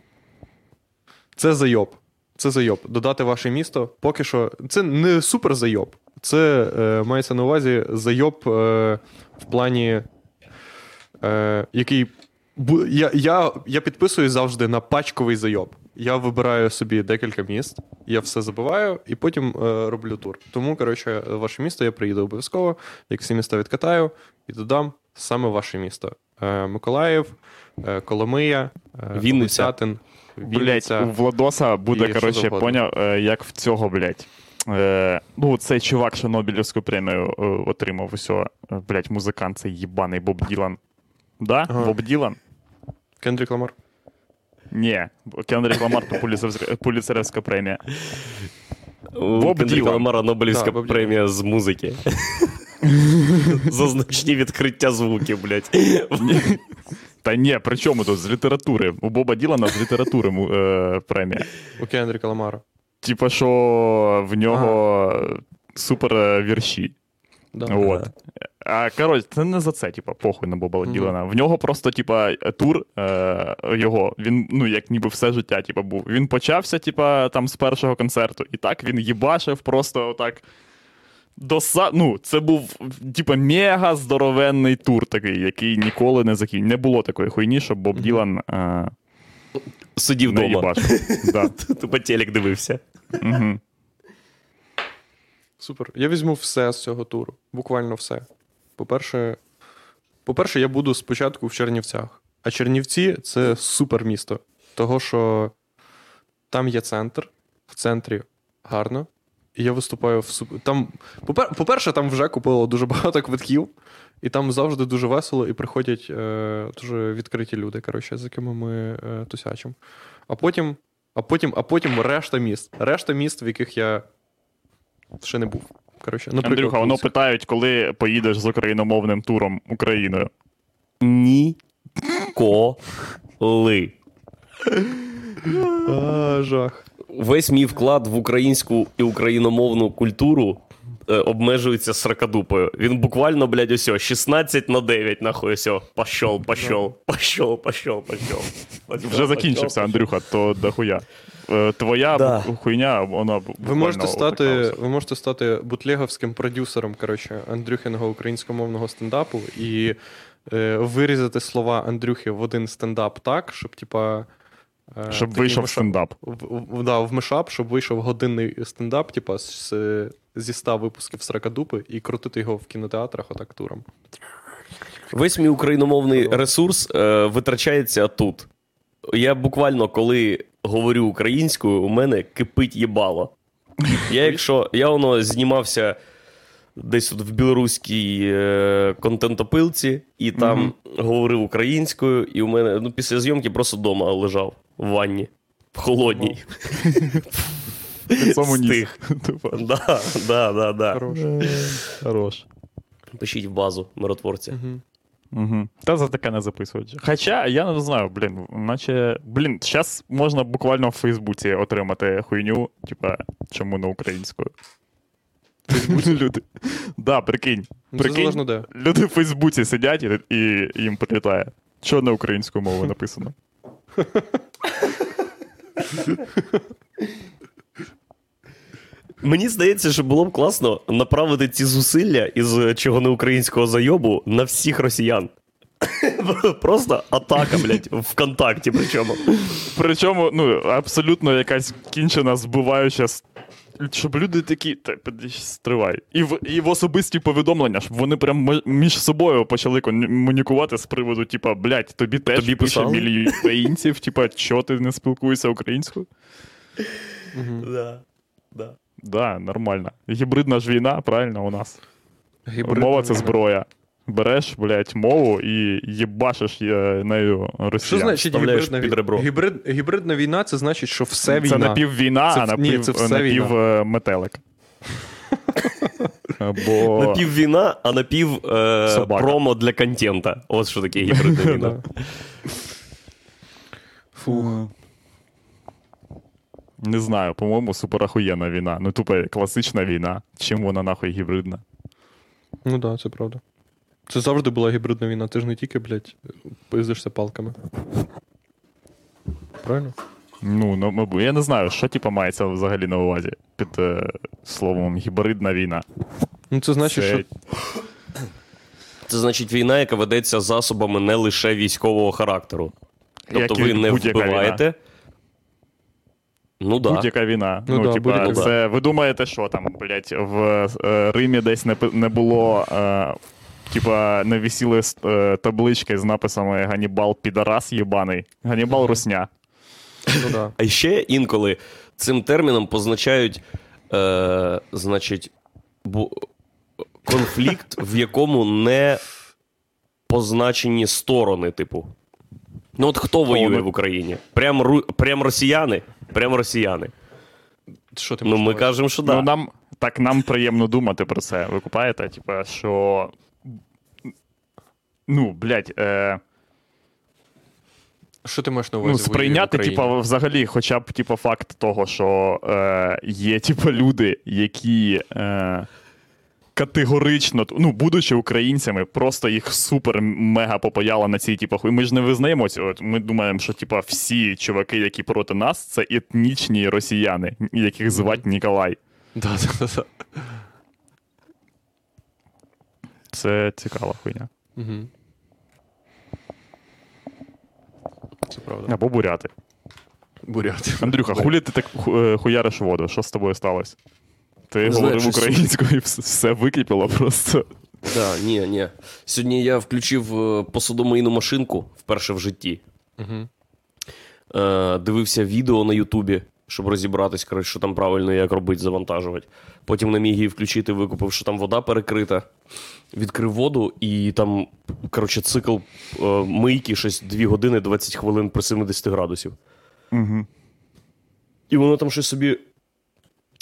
це зайоб. Це зайоб. Додати ваше місто поки що. Це не супер зайоб. Це е, мається на увазі зайоб е, в плані, е, який. бу- Я, я, я підписую завжди на пачковий зайоб. Я вибираю собі декілька міст, я все забиваю і потім е, роблю тур. Тому, коротше, ваше місто я приїду обов'язково, як всі міста відкатаю і додам саме ваше місто. Е, Миколаїв, е, Коломия, е, Вінниця. Гусятин, Блять, у Владоса буде, коротше, поняв, е, як в цього, блять. Е, ну, цей чувак, що Нобелівську премію е, отримав усього. Блять, музикант цей їбаний Боб Ділан. Да? Ага. Боб Ділан? Кендрік Ламар. Ні, Кендрік Ламар Пуліцерська- Пуліцерівська премія. У Боб Ділан. Ламара Нобелівська Да, премія з музики. За значні відкриття звуків, блядь. Та ні, при чому тут з літератури? У Боба Ділана з літератури е, премія. У Кендріка Ламара. Типа, що в нього супер е, вірші. Да. От. А коротше, це не за це, типа, похуй на Боба Мгм. Ділана. В нього просто, типа, тур е, його, він, ну, як ніби все життя, типа, був. Він почався, типа, там з першого концерту. І так він їбашив просто отак. Доса... Ну, це був, типа, мега здоровенний тур такий, який ніколи не закінчив. Не було такої хуйні, щоб Боб Ділан е, Сидів не вдома. Да. Тупо телек дивився. Мгм. Супер. Я візьму все з цього туру. Буквально все. По-перше, по-перше, я буду спочатку в Чернівцях. А Чернівці це супер місто. Того, що там є центр, в центрі гарно. І я виступаю в суп... Там, по-перше, там вже купило дуже багато квитків, і там завжди дуже весело, і приходять е... дуже відкриті люди, коротше, з якими ми е... тусячимо. А потім, а потім, а потім решта міст. Решта міст, в яких я ще не був. Коротше, наприклад, Андрюха, воно питають, коли поїдеш з україномовним туром Україною. Ніколи. А, жах. Весь мій вклад в українську і україномовну культуру е, обмежується сракадупою. Він буквально, блядь, ось, 16 на 9, нахуй, ось, пошел, пошел, пошел, пошел, пошел. Вже закінчився, Андрюха, то дохуя. Е, Твоя Да. хуйня, вона Ви можете стати, ви можете стати бутлеговським продюсером коротше, Андрюхиного українськомовного стендапу і е, вирізати слова Андрюхи в один стендап так, щоб, типа. е. Щоб такий вийшов мешап- стендап. В, в, да, в мешап, щоб вийшов годинний стендап, типа, з, зі 100 випусків Сракадупи, і крутити його в кінотеатрах отак туром. Весь мій україномовний ресурс е, витрачається тут. Я буквально, коли говорю українською, у мене кипить їбало. Я, якщо я воно знімався десь тут в білоруській е, контентопилці, і там говорив українською, і у мене ну, після зйомки просто вдома лежав в ванні, в холодній. Стих. Да, да, да, да. Хорош. Хорош. Пишіть в базу миротворця. Мгм. Угу. Та за таке не записують. Хоча я не знаю, блін, наче. Блін, зараз можна буквально в Фейсбуці отримати хуйню, типа, чому не українською. Люди. Да, прикинь. Ну, Прикинь, залежно де. люди в Фейсбуці сидять і, і їм прилітає. Що на українською мовою написано? Мені здається, що було б класно направити ці зусилля із чого не українського зайобу на всіх росіян. Просто атака, блядь, ВКонтакті, причому. Причому, ну, абсолютно якась кінчена, збиваюча. Щоб люди такі, та стривай. І в, і в особисті повідомлення, щоб вони прям між собою почали комунікувати з приводу, типа, блядь, тобі теж Тобі пише мільйон українців, типа, чого ти не спілкуєшся українською? Да, да. Да, нормально. Гібридна ж війна, правильно, у нас. Гібридна Мова це війна. зброя. Береш, блядь, мову і їбашиш е, нею росіян. Що значить гібридна під війна? ребро. Гібрид, гібридна війна це значить, що все війна. Це напіввійна, Це а напів, ні, це все напів війна. е, метелик. Бо... Напів війна, а напів е, промо для контента. От що таке гібридна війна. Да. Не знаю, по-моєму, суперахуєнна війна. Ну, тупо класична війна. Чим вона нахуй гібридна? Ну так, да, це правда. Це завжди була гібридна війна. Ти ж не тільки, блядь, пиздишся палками. Правильно? Ну, ну, мабуть, я не знаю, що типу, мається взагалі на увазі під е, словом гібридна війна. Ну це значить, Це- що Це значить війна, яка ведеться засобами не лише військового характеру. Тобто Як ви не вбиваєте. Ну так. Будь-яка війна. Ну Ну, да, типа, будь-яка. це ви думаєте, що там, блядь, в е, Римі десь не, не було. Е, Типа не висіли е, таблички з написами Ганібал підарас єбаний. Ганібал русня. ну, да. А ще інколи цим терміном позначають, е, значить, бу- конфлікт, в якому не позначені сторони, типу. Ну от хто воює в Україні? Прям, ру... Прям росіяни? Прям росіяни. Що ти Ну, ми кажемо, що Ну, да. нам, так нам приємно думати про це. Ви купаєте? Типа, що. Ну, блядь, е, Що ти маєш на увазі? ну, сприйняти, типа, взагалі, хоча б типа, факт того, що е, є типа, люди, які. Е, Категорично, ну, будучи українцями, просто їх супер мега попаяло на цій типу. Ми ж не визнаємо цього. От Ми думаємо, що типа всі чуваки, які проти нас, це етнічні росіяни, яких звати Ніколай. Да, да, да, да. Це цікава хуйня. Угу. Це правда. Або буряти. Буряти. Андрюха, хулі ти так е, хуяриш воду? Що з тобою сталося? Ти Не говорив українською і все википіло просто. Да, ні, ні. Сьогодні я включив е, посудомийну машинку вперше в житті. Угу. Е, дивився відео на Ютубі, щоб розібратись, коротше, що там правильно як робити, завантажувати. Потім не міг її включити, викупив, що там вода перекрита. Відкрив воду, і там, коротше, цикл е, мийки щось 2 години 20 хвилин при 70 градусів. Угу. І воно там щось собі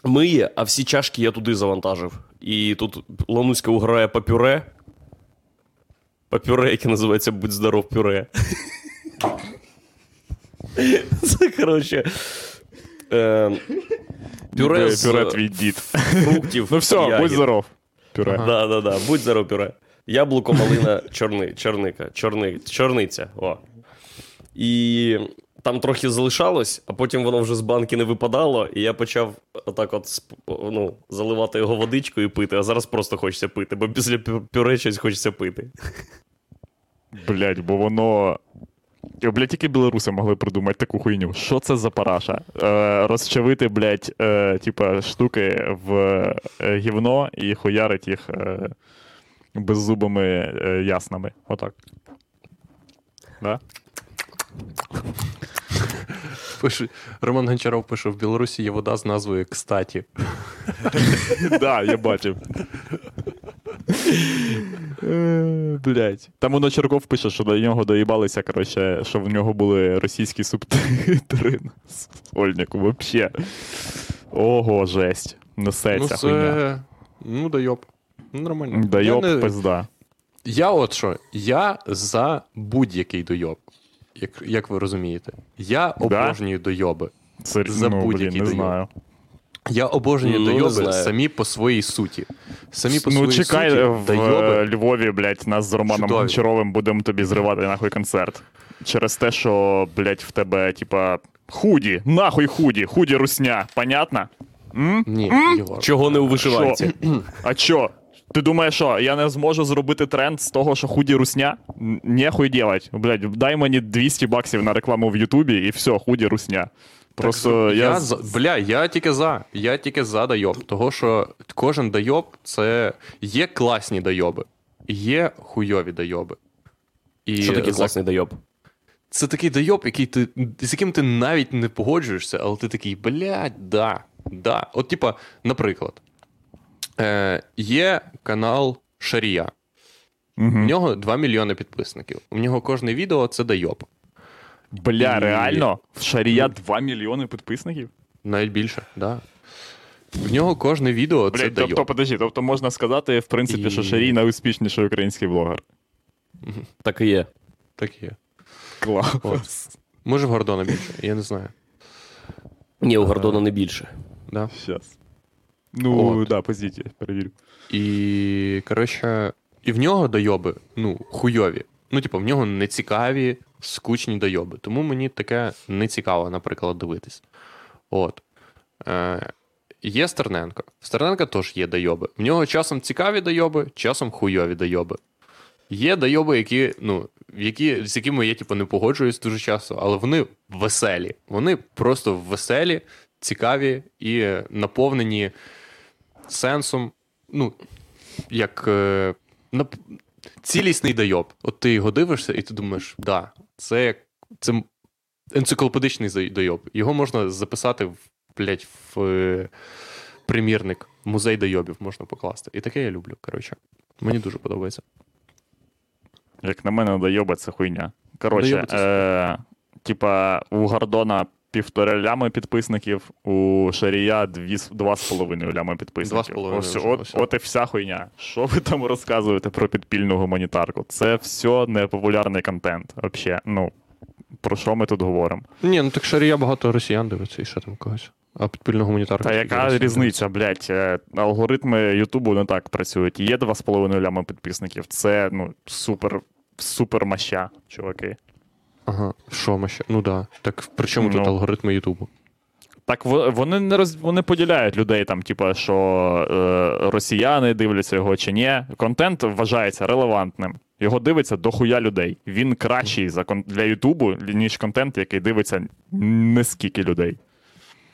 миє, а всі чашки я туди завантажив. І тут Лануська уграє по пюре. По пюре, яке називається Будь здоров пюре. Це, коротше. Е, пюре з пюре твій дід. фруктів. Ну все, будь здоров. Пюре. Да, да, да. Будь здоров, пюре. Яблуко, малина, чорни, чорника, чорни, чорниця. О. І там трохи залишалось, а потім воно вже з банки не випадало, і я почав отак от ну, заливати його водичкою і пити, а зараз просто хочеться пити, бо після пюре щось хочеться пити. Блять, бо воно. Йо, Блядь, тільки білоруси могли придумати таку хуйню. Що це за параша? Е, розчавити, блядь, е, типа, штуки в е, гівно і хуярить їх е, беззубими е, яснами. Отак. Да? Пише, Роман Гончаров пише: в Білорусі є вода з назвою Кстаті. Да, я бачив. Блять. Там воно Черков пише, що до нього доїбалися, коротше, що в нього були російські субтитри на сольнику. Вообще. Ого, жесть. Несеться ну, хуйня. Ну, дайоб. Ну, нормально. Дайоб не... пизда. я от що, я за будь-який дойоб. Як, як ви розумієте, я обожнюю дойоби. Це За ну, будь-який блін, не дойоб. знаю. Я обожнюю Ну, дойоби самі по своїй суті. Самі по Ну, своїй чекай, суті, в дойоби. е, Львові, блядь, нас з Романом. Гончаровим будемо тобі зривати нахуй концерт. Через те, що, блядь, в тебе, типа, худі, нахуй худі, худі русня, понятно? М? Ні, Єгор. Чого не у вишиванці? А чо? Ти думаєш, що я не зможу зробити тренд з того, що худі русня? Нехуй делать. Блядь, дай мені 200 баксів на рекламу в Ютубі і все, худі русня. Просто Так, я. я... за- бля, я тільки за. Я тільки за дайоб. Того, що кожен дайоб це є класні дайоби, є хуйові дайоби. І Що таке класний дойоб? Це такий дайоб, який ти, з яким ти навіть не погоджуєшся, але ти такий, блядь, да, да. От, типа, наприклад, е, є канал Шарія. В Мгм. нього 2 мільйони підписників. У нього кожне відео це дайоб. Бля, І- реально? В Шарія 2 мільйони підписників? Навіть більше, да. В нього кожне відео це Блядь, дайоб. тобто, подожди, тобто можна сказати, в принципі, І- що Шарій найуспішніший український блогер. Так і є. Так є. Клас. Може, в Гордона більше, я не знаю. Ні, у Гордона не більше. Да? Щас. Ну, От. да, позвіть, я перевірю. І, коротше, і в нього дойоби, ну, хуйові. Ну, типу, в нього не цікаві, скучні дойоби. Тому мені таке не цікаво, наприклад, дивитись. От. Е, є Стерненко. Стерненка теж є дойоби. В нього часом цікаві дойоби, часом хуйові дойоби. Є дойоби, які, ну, які, з якими я типу, не погоджуюсь дуже часто, але вони веселі. Вони просто веселі, цікаві і наповнені сенсом. Ну, як е, нап... цілісний дойоб. От ти його дивишся, і ти думаєш, да, це це енциклопедичний дойоб. Його можна записати в, блядь, в е, примірник, музей дойобів можна покласти. І таке я люблю. Коротше. Мені дуже подобається. Як на мене, дойоба це хуйня. Коротше, е, типа, у Гордона півтора лями підписників, у Шарія дві, два з половиною лями підписників. Два з половиною Ось, от, ось. от і вся хуйня. Що ви там розказуєте про підпільну гуманітарку? Це все непопулярний контент. Вообще, ну, про що ми тут говоримо? Ні, ну так шарія багато росіян дивиться і ще там когось. А підпільно гуманітарка. Та яка різниця, блядь? Е, Алгоритми Ютубу не так працюють. Є 2,5 лями підписників. Це ну, супер, супер маща, чуваки. Ага, що ми ще? Ну да. Так при чому тут Ну. алгоритми Ютубу? Так во- вони не роз... вони поділяють людей, там, типа, що е, росіяни дивляться його чи ні. Контент вважається релевантним. Його дивиться дохуя людей. Він кращий за кон... для Ютубу, ніж контент, який дивиться не скільки людей.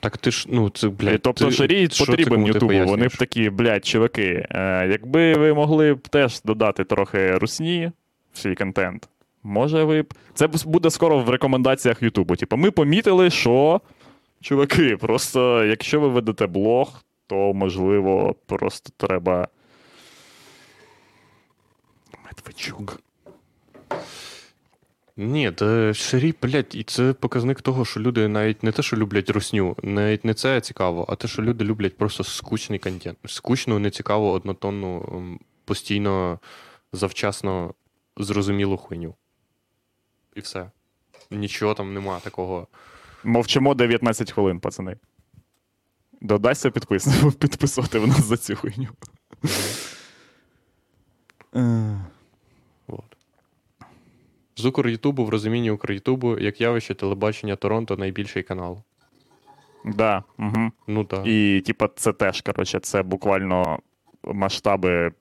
Так ти ж, ну це, блядь. тобто ти- шарій потрібен Ютубу. Вони б такі, блядь, чуваки. Е, якби ви могли б теж додати трохи русні в свій контент, може ви б. Це буде скоро в рекомендаціях Ютубу. Типу, ми помітили, що. Чуваки, просто якщо ви ведете блог, то можливо просто треба. Медведчук. Ні, та шарій, блядь, і це показник того, що люди навіть не те, що люблять русню, навіть не це цікаво, а те, що люди люблять просто скучний контент. Скучну, нецікаву, однотонну, постійно, завчасно зрозумілу хуйню. І все. Нічого там нема такого. Мовчимо 19 хвилин, пацани. Додасться підпис... підписувати в нас за цю хуйню. От. З Укрютубу в розумінні Укрютубу, як явище телебачення Торонто найбільший канал. Да, угу. Ну так. І, типа, це теж, коротше, це буквально масштаби.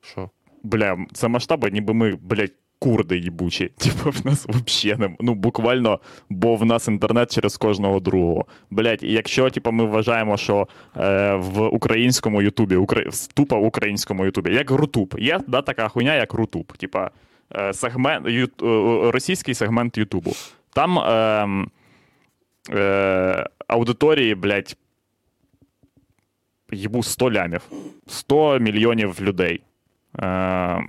Що? Бля, це масштаби, ніби ми, блядь, курди їбучі. Типа, в нас взагалі не. Ну, буквально, бо в нас інтернет через кожного другого. Блядь, і якщо, типа, ми вважаємо, що е, в українському Ютубі, укра... тупо в українському Ютубі, як Рутуб, є да, така хуйня, як Рутуб. Типа, е, сегмент, ю, е, російський сегмент Ютубу. Там. Е, е, аудиторії, блядь, їбу 100 лямів. 100 мільйонів людей е,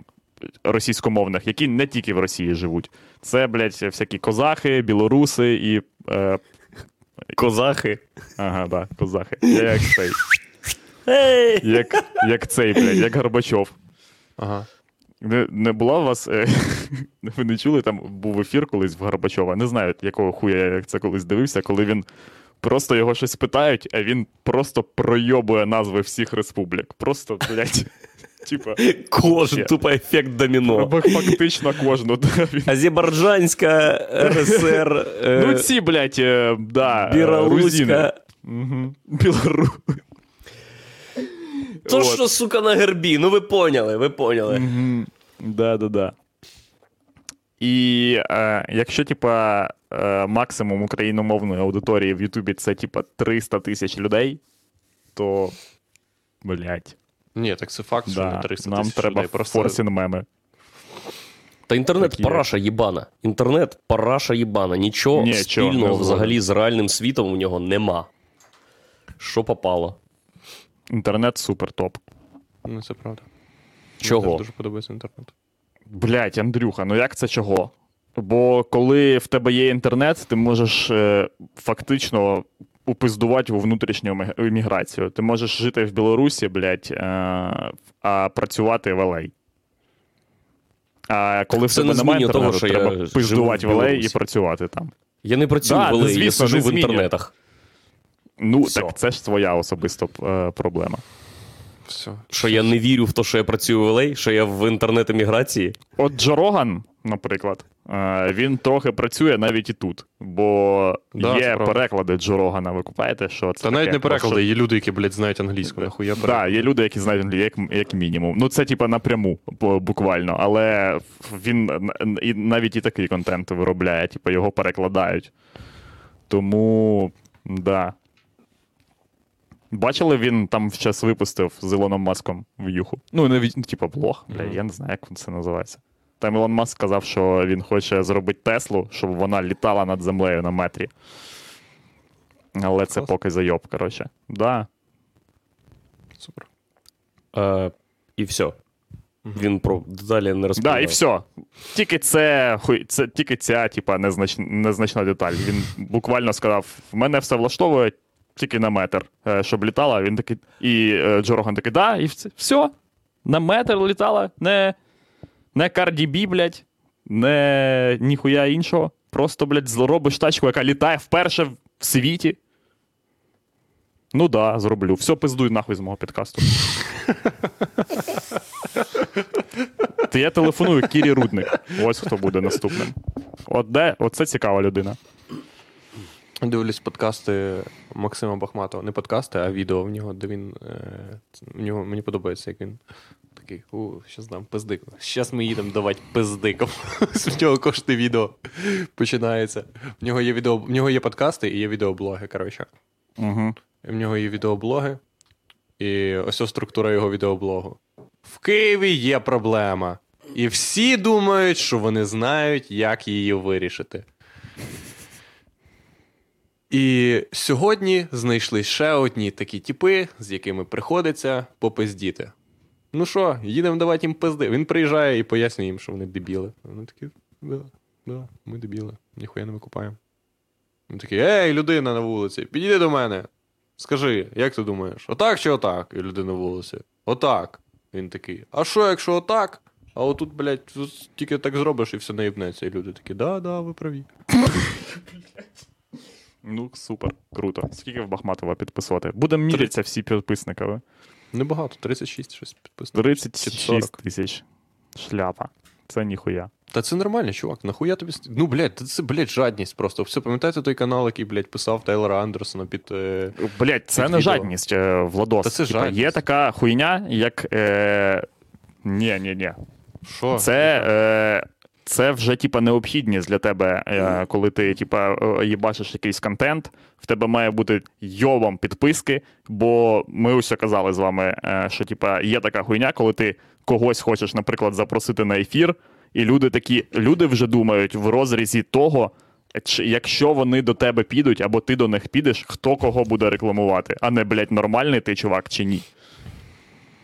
російськомовних, які не тільки в Росії живуть. Це, блядь, всякі козахи, білоруси і. Е, Козахи. ага, да, козахи. Як цей. Як, як цей, блядь, як Горбачов. Ага. Не, не була у вас. Е, ви не чули, там був ефір колись в Горбачова. Не знаю, якого хуя я це колись дивився, коли він просто його щось питають, а він просто пройобує назви всіх республік. Просто, блядь, типа, Кожен тупо ефект доміно. фактично кожну. Азербайджанська, РСР, е, Ну, ці, блядь, е, да. Білоруська. Мгм. Білору. То, що, сука, на гербі. Ну ви поняли, ви поняли. Да, да, да. І е, якщо, типа, е, максимум україномовної аудиторії в Ютубі це, типа, 300 тисяч людей, то. Блять, Ні, так це факт, що не да, 300 нам тисяч треба людей. Просто форсін меми. Та інтернет Такі параша їбана. Інтернет параша їбана. Нічого Ні, спільного не згоден. взагалі з реальним світом у нього нема. Що попало? Інтернет супер топ. Ну, це правда. Чого? Мені дуже подобається інтернет. Блять, Андрюха, ну як це чого? Бо коли в тебе є інтернет, ти можеш е, фактично упиздувати у внутрішню емі- еміграцію. Ти можеш жити в Білорусі, блять, е, а працювати в LA. А коли в Це тебе не немає змінює того, що треба пиздувати в в і працювати там. Я не працюю Да, в ну, LA, я сижу в інтернетах. Ну, Все. так це ж твоя особиста е, проблема. Все. Що я не вірю в те, що я працюю в LA, що я в інтернет-еміграції. От Джо Роган, наприклад, е, він трохи працює навіть і тут, бо Да, є переклади Джо Рогана. Ви купаєте, що це Та навіть таке? не переклади, Що- є люди, які, блядь, знають англійську, нахуя Так, переклади. є люди, які знають англійську, як, як мінімум. Ну, це типа напряму, буквально. Але він і навіть і такий контент виробляє, типа його перекладають. Тому, да. Бачили, він там час випустив з Ілоном Маском в юху. Ну, не від- типа блог, бля, я не знаю, як це називається. Там Ілон Маск сказав, що він хоче зробити Теслу, щоб вона літала над землею на метрі. Але це Клас. поки зайоб, коротше. Да. Супер. Е, і все. Він про далі не розповідав. Да, і все. Тільки це, хуй- це тільки ця, типа, незнач, незначна деталь. Він буквально сказав: в мене все влаштовує тільки на метр, е, щоб літала. Він такий, і е, Джо Роган такий, да, і все. На метр літала, не, не B, блядь, не ніхуя іншого. Просто, блядь, зробиш тачку, яка літає вперше в світі. Ну да, зроблю. Все пиздуй нахуй з мого підкасту. Я телефоную Кірі Рудник. Ось хто буде наступним. От де, оце цікава людина. Дивлюсь подкасти Максима Бахматова. Не подкасти, а відео в нього, де він. Е, в нього, мені подобається, як він такий. У, щас дам пиздик. Щас ми їдемо давати пиздиком. З нього кожне відео починається. В нього є відео, в нього є подкасти і є відеоблоги, коротше. Угу. В нього є відеоблоги, і ось ось структура його відеоблогу. В Києві є проблема. І всі думають, що вони знають, як її вирішити. І сьогодні знайшли ще одні такі тіпи, з якими приходиться попиздіти. Ну що, їдемо давати їм пизди. Він приїжджає і пояснює їм, що вони дебіли. Вони такі, да, да, ми дебіли, ніхуя не викупаємо. Він такий, ей, людина на вулиці, підійди до мене. Скажи, як ти думаєш, отак чи отак? І людина на вулиці. Отак. Він такий. А що, якщо отак? А отут, блядь, тільки так зробиш і все наїбнеться. І люди такі, да, да, ви праві. Ну, супер, круто. Скільки в Бахматова підписувати? Будемо мірятися всі підписниками. Небагато, 36 щось підписано. Чи 36 тисяч. Шляпа. Це ніхуя. Та це нормально, чувак. Нахуя тобі. Ну, блядь, це, блядь, жадність просто. Все, пам'ятаєте той канал, який, блядь, писав Тейлора Андерсона під. Е... Блять, це Під не відео. жадність, е, Владос. Та це жадність. Є така хуйня, як. Е... Ні, ні, ні. Що? Це, е, це вже типа необхідність для тебе, е, коли ти типа е, їбачиш якийсь контент. В тебе має бути йобом підписки, бо ми усе казали з вами, е, що типа є така хуйня, коли ти когось хочеш, наприклад, запросити на ефір, і люди такі, люди вже думають в розрізі того. Якщо вони до тебе підуть, або ти до них підеш, хто кого буде рекламувати, а не, блядь, нормальний ти чувак чи ні.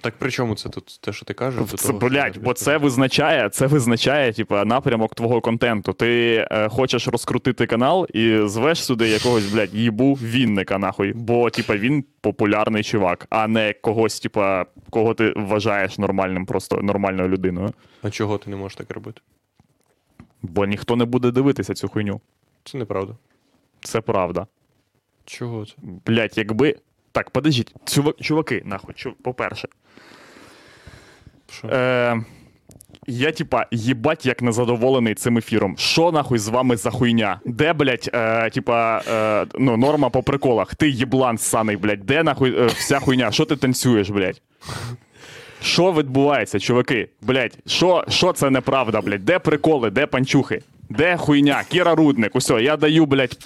Так при чому це тут те, що ти кажеш? Це, того, блядь, бо це визначає, це визначає, типа, напрямок твого контенту. Ти е, хочеш розкрутити канал і звеш сюди якогось, блядь, їбу вінника, нахуй. Бо, типа, він популярний чувак, а не когось, типа, кого ти вважаєш нормальним, просто нормальною людиною. А чого ти не можеш так робити? Бо ніхто не буде дивитися цю хуйню. Це неправда. Це правда. Чого це? Блядь, якби. Так, подождіть, чуваки, нахуй, по-перше. Е, я, типа, їбать, як незадоволений цим ефіром. Що нахуй з вами за хуйня? Де, блядь, е, типа, е, ну, норма по приколах. Ти єблан ссаний, блядь, де нахуй е, вся хуйня? Що ти танцюєш, блядь? Що відбувається, чуваки? Блядь, що, що це неправда, блядь? Де приколи, де панчухи? Де хуйня? Кіра Рудник, усе, я даю, блядь,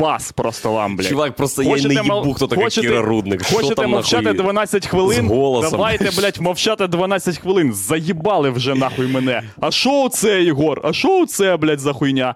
пас просто вам, блядь. Чувак, просто я не їбу, хто такий хочете- Кіра Рудник. Що Хочете там мовчати нахуй? 12 хвилин? з голосом? Давайте, блядь, мовчати 12 хвилин. Заїбали вже нахуй мене. А що це, Єгор? А що це, блядь, за хуйня?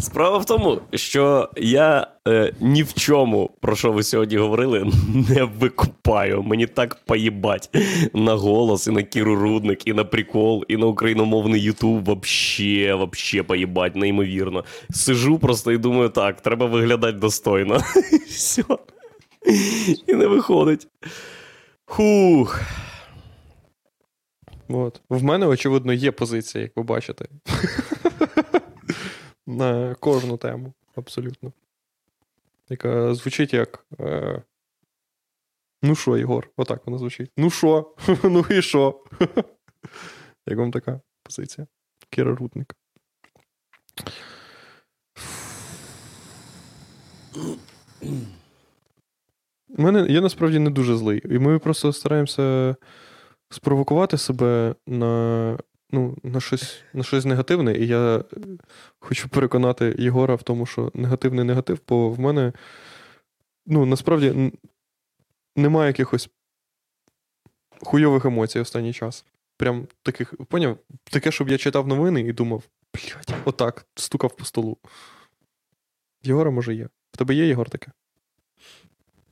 Справа в тому, що я е, ні в чому, про що ви сьогодні говорили, не викупаю. Мені так поїбать на голос, і на Кіру Рудник, і на прикол, і на україномовний Ютуб. Вообще, вообще поїбать, неймовірно. Сижу просто і думаю, так, треба виглядати достойно. Все. І не виходить. Хух. От. В мене, очевидно, є позиція, як ви бачите. На кожну тему, абсолютно. Яка звучить як. Е... Ну що, Єгор? Отак вона звучить. Ну що? ну і що? як вам така позиція? Кіра Рудник. У мене я насправді не дуже злий. І ми просто стараємося спровокувати себе на, ну, на, щось, на щось негативне. І я хочу переконати Єгора в тому, що негативний негатив, бо в мене ну, насправді немає якихось хуйових емоцій останній час. Прям таких, поняв? Таке, щоб я читав новини і думав, блядь, отак, стукав по столу. Єгора, може, є. В тебе є Єгор таке?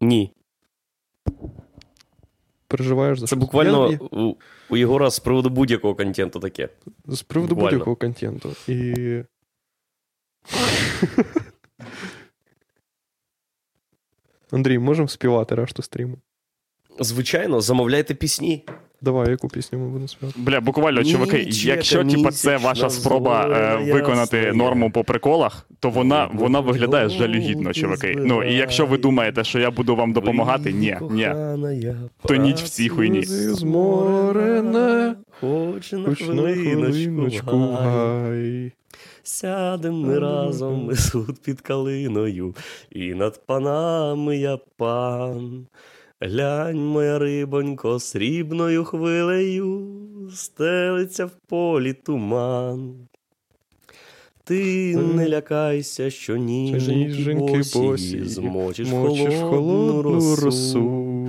Ні. Переживаєш за Це щось. буквально Я- у, у Єгора з приводу будь-якого контенту таке. з приводу буквально. будь-якого контенту. І. Андрій, можемо співати решту стріму? Звичайно, замовляйте пісні. Давай, яку пісню ми будемо співати? Бля, буквально, чуваки, якщо типа, це місячна ваша спроба е, зоря виконати ясна норму по приколах, то вона, вона виглядає жалюгідно, чуваки. Ну і якщо ви думаєте, що я буду вам допомагати, ні, ні. Тоніть в цій хуйні. Зморене, Хоч на хоч на хвилиночку в гай. Сядем ми разом, ми тут під калиною, і над панами я пан. Глянь, моя рибонько, срібною хвилею стелиться в полі туман. Ти не лякайся, що Ніженьки босі, змочиш Мочиш холодну росу. росу.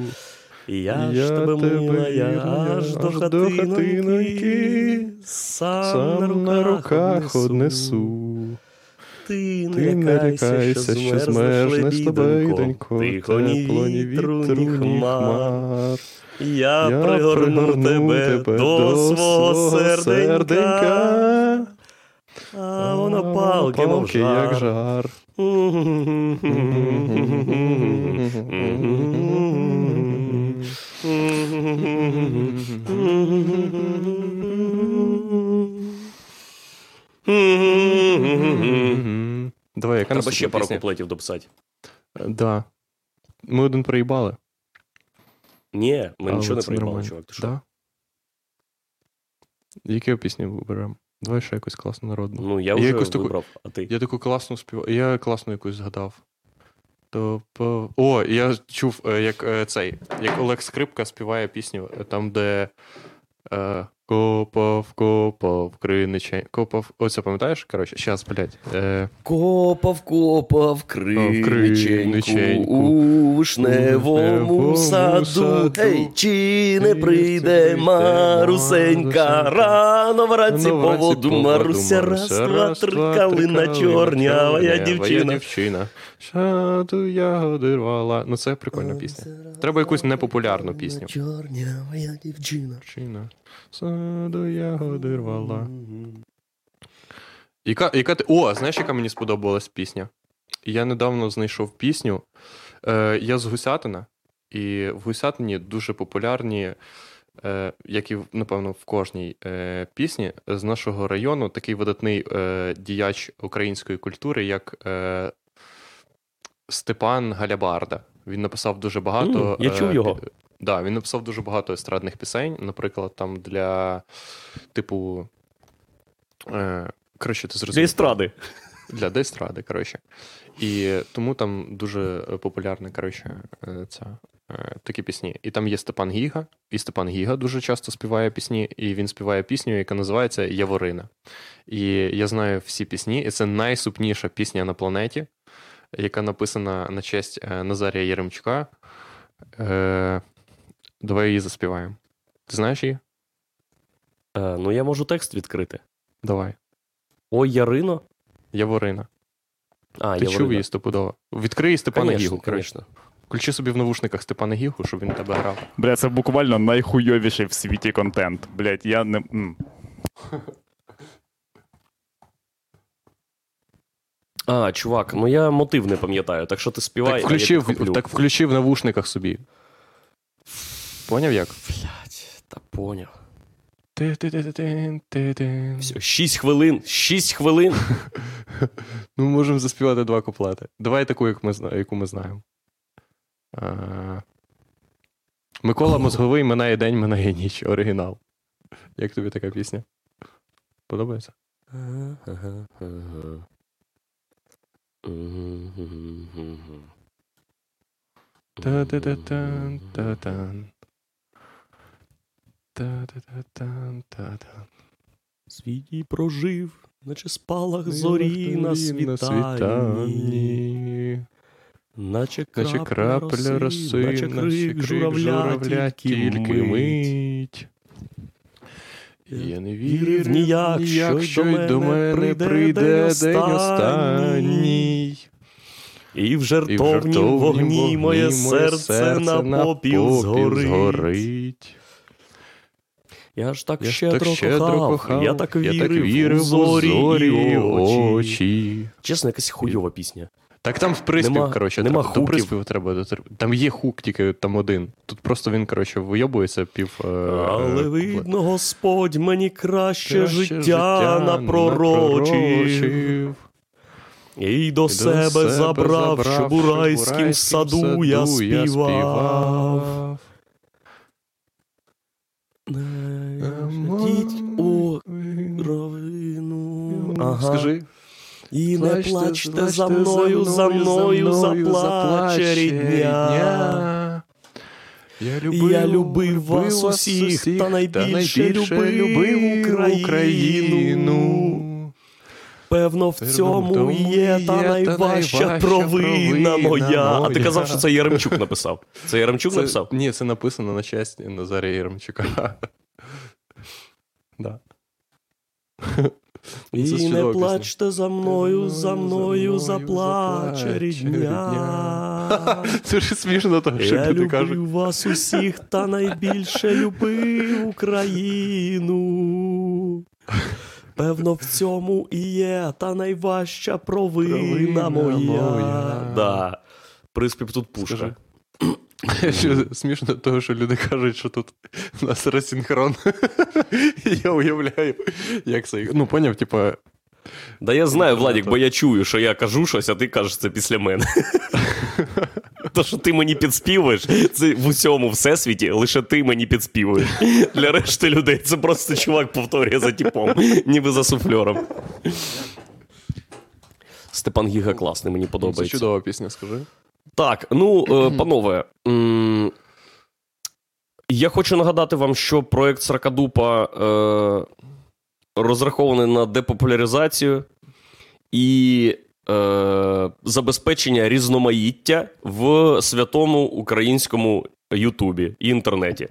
Я ж тебе мила, я аж до хатиноньки, сам на Сам на руках однесу. Ти не лякайся, що змерзнеш лебідонько, тихо ні вітру, ні хмар. Я, Я пригорну тебе до свого серденька, а воно палки, мов палки, як жар. жар. Давай, яка Треба ще пару куплетів дописати. Е, Да. Ми один проїбали. Ні, ми але нічого не проїбали, нормально. чувак. Ти що? Да? Яку пісню виберемо? Давай ще якусь класну народну. Ну, я Я вже якусь таку- а ти? Я таку класну співаю. Я класну якусь згадав. То, по... О, я чув, е, як е, цей, як Олег Скрипка співає пісню, там, де е, Копав, копав, криничень. Копав. Оце пам'ятаєш? Коротше, щас, блядь. Е, Копав, копав криниченьку у вишневому саду. Гей, чи не прийде Марусенька? Рано вранці по воду Маруся, раз, два, три, калина чорнявая дівчина. Шаду ягоди рвала. Ну це прикольна пісня. Треба якусь непопулярну пісню. Чорнявая дівчина. Саду ягоди рвала. Яка, яка ти... О, знаєш, яка мені сподобалась пісня? Я недавно знайшов пісню. Е, я з Гусятина, і в Гусятині дуже популярні, е, як і, напевно, в кожній е, пісні з нашого району такий видатний е, діяч української культури, як е, Степан Галябарда. Він написав дуже багато. М, я чув е, його. Да, він написав дуже багато естрадних пісень, наприклад, там для, типу. Е, коротше, ти Для естради. Для дестради, коротше. І тому там дуже популярна, коротше, е, ця, е, такі пісні. І там є Степан Гіга, і Степан Гіга дуже часто співає пісні, і він співає пісню, яка називається Яворина. І я знаю всі пісні, і це найсупніша пісня на планеті, яка написана на честь е, Назарія Єремчука. Давай її заспіваємо. Ти знаєш її? Е, ну, я можу текст відкрити. Давай. Ой, Ярино. Яворина. А, Ти я чув її стопудово. Відкрий Степана Гігу. коротше. Конечно. Включи собі в навушниках Степана Гігу, щоб він тебе грав. Бля, це буквально найхуйовіший в світі контент. Блять, я не. м. А, чувак, ну я мотив не пам'ятаю, так що ти співай, Так а я включи, підхоплю. так включи в навушниках собі. Поняв як? Блядь, та поняв. Все, 6 хвилин, 6 хвилин. Ну, можемо заспівати два куплети. Давай таку, як ми, яку ми знаємо. А... Микола Мозговий минає день, минає ніч. Оригінал. Як тобі така пісня? Подобається? Та-та-та-тан, та-тан. Та-та-та-тан, та-тан. Світі прожив, наче спалах зорі на світанні. Наче Наче крапля роси, наче крик журавля, тільки мить. Я не вірив ніяк, ніяк, що й до мене прийде день останній. І в жертовнім вогні моє серце на попіл згорить. Я ж так Я щедро, так щедро кохав, кохав, я так я так вірив у зорі, і очі. очі. Чесно, якась хуйова пісня. Так там в приспів, Нема- коротше, нема треба, до приспіву треба. Там є хук, тільки там один. Тут просто він, коротше, вийобується пів. е, Але е, видно, Господь мені краще, краще життя напророчив. напророчив. І до себе забрав, щоб у райськім саду я співав. Не Йдіть у ровину. Ага. Скажи. І не плачте за мною, за мною заплаче рідня. Я Я любив вас усіх, та найбільше любив Україну. Певно, в цьому є та найважча провина моя. А ти казав, що це Яремчук написав. Це Яремчук написав? ні, це написано на честі Назарія Єремчука. Да. І не плачте за мною, за мною заплаче рідня. Це ж смішно, того, що Я люблю вас усіх та найбільше любив Україну. Певно, в цьому і є та найважча провина моя. Да. Приспів тут пушка. Смішно того, що люди кажуть, що тут у нас розсинхрон. Я уявляю, як це. Ну, поняв, типа, Да я знаю, Владік, бо я чую, що я кажу щось, а ти кажеш це після мене. То, що ти мені підспівуєш, це в усьому всесвіті лише ти мені підспівуєш. Для решти людей це просто чувак повторює за типом, ніби за суфльором. Степан Гіга класний, мені подобається. це чудова пісня, скажи. Так, ну, е, панове. Я хочу нагадати вам, що проект Сракадупа е, розрахований на депопуляризацію і е, забезпечення різноманіття в святому українському Ютубі і інтернеті.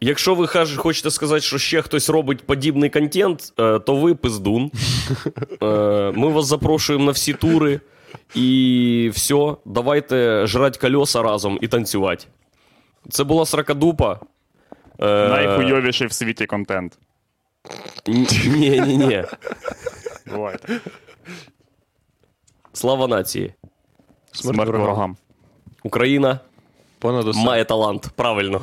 Якщо ви хочете сказати, що ще хтось робить подібний контент, то ви пиздун. Ми вас запрошуємо на всі тури. І все, давайте жрать колеса разом і танцювати. Це була сракадупа. Е, Найхуйовіший в світі контент. Ні, ні, ні. Бувайте. Слава нації. Смерть ворогам. Україна Понад усе. має талант. Правильно.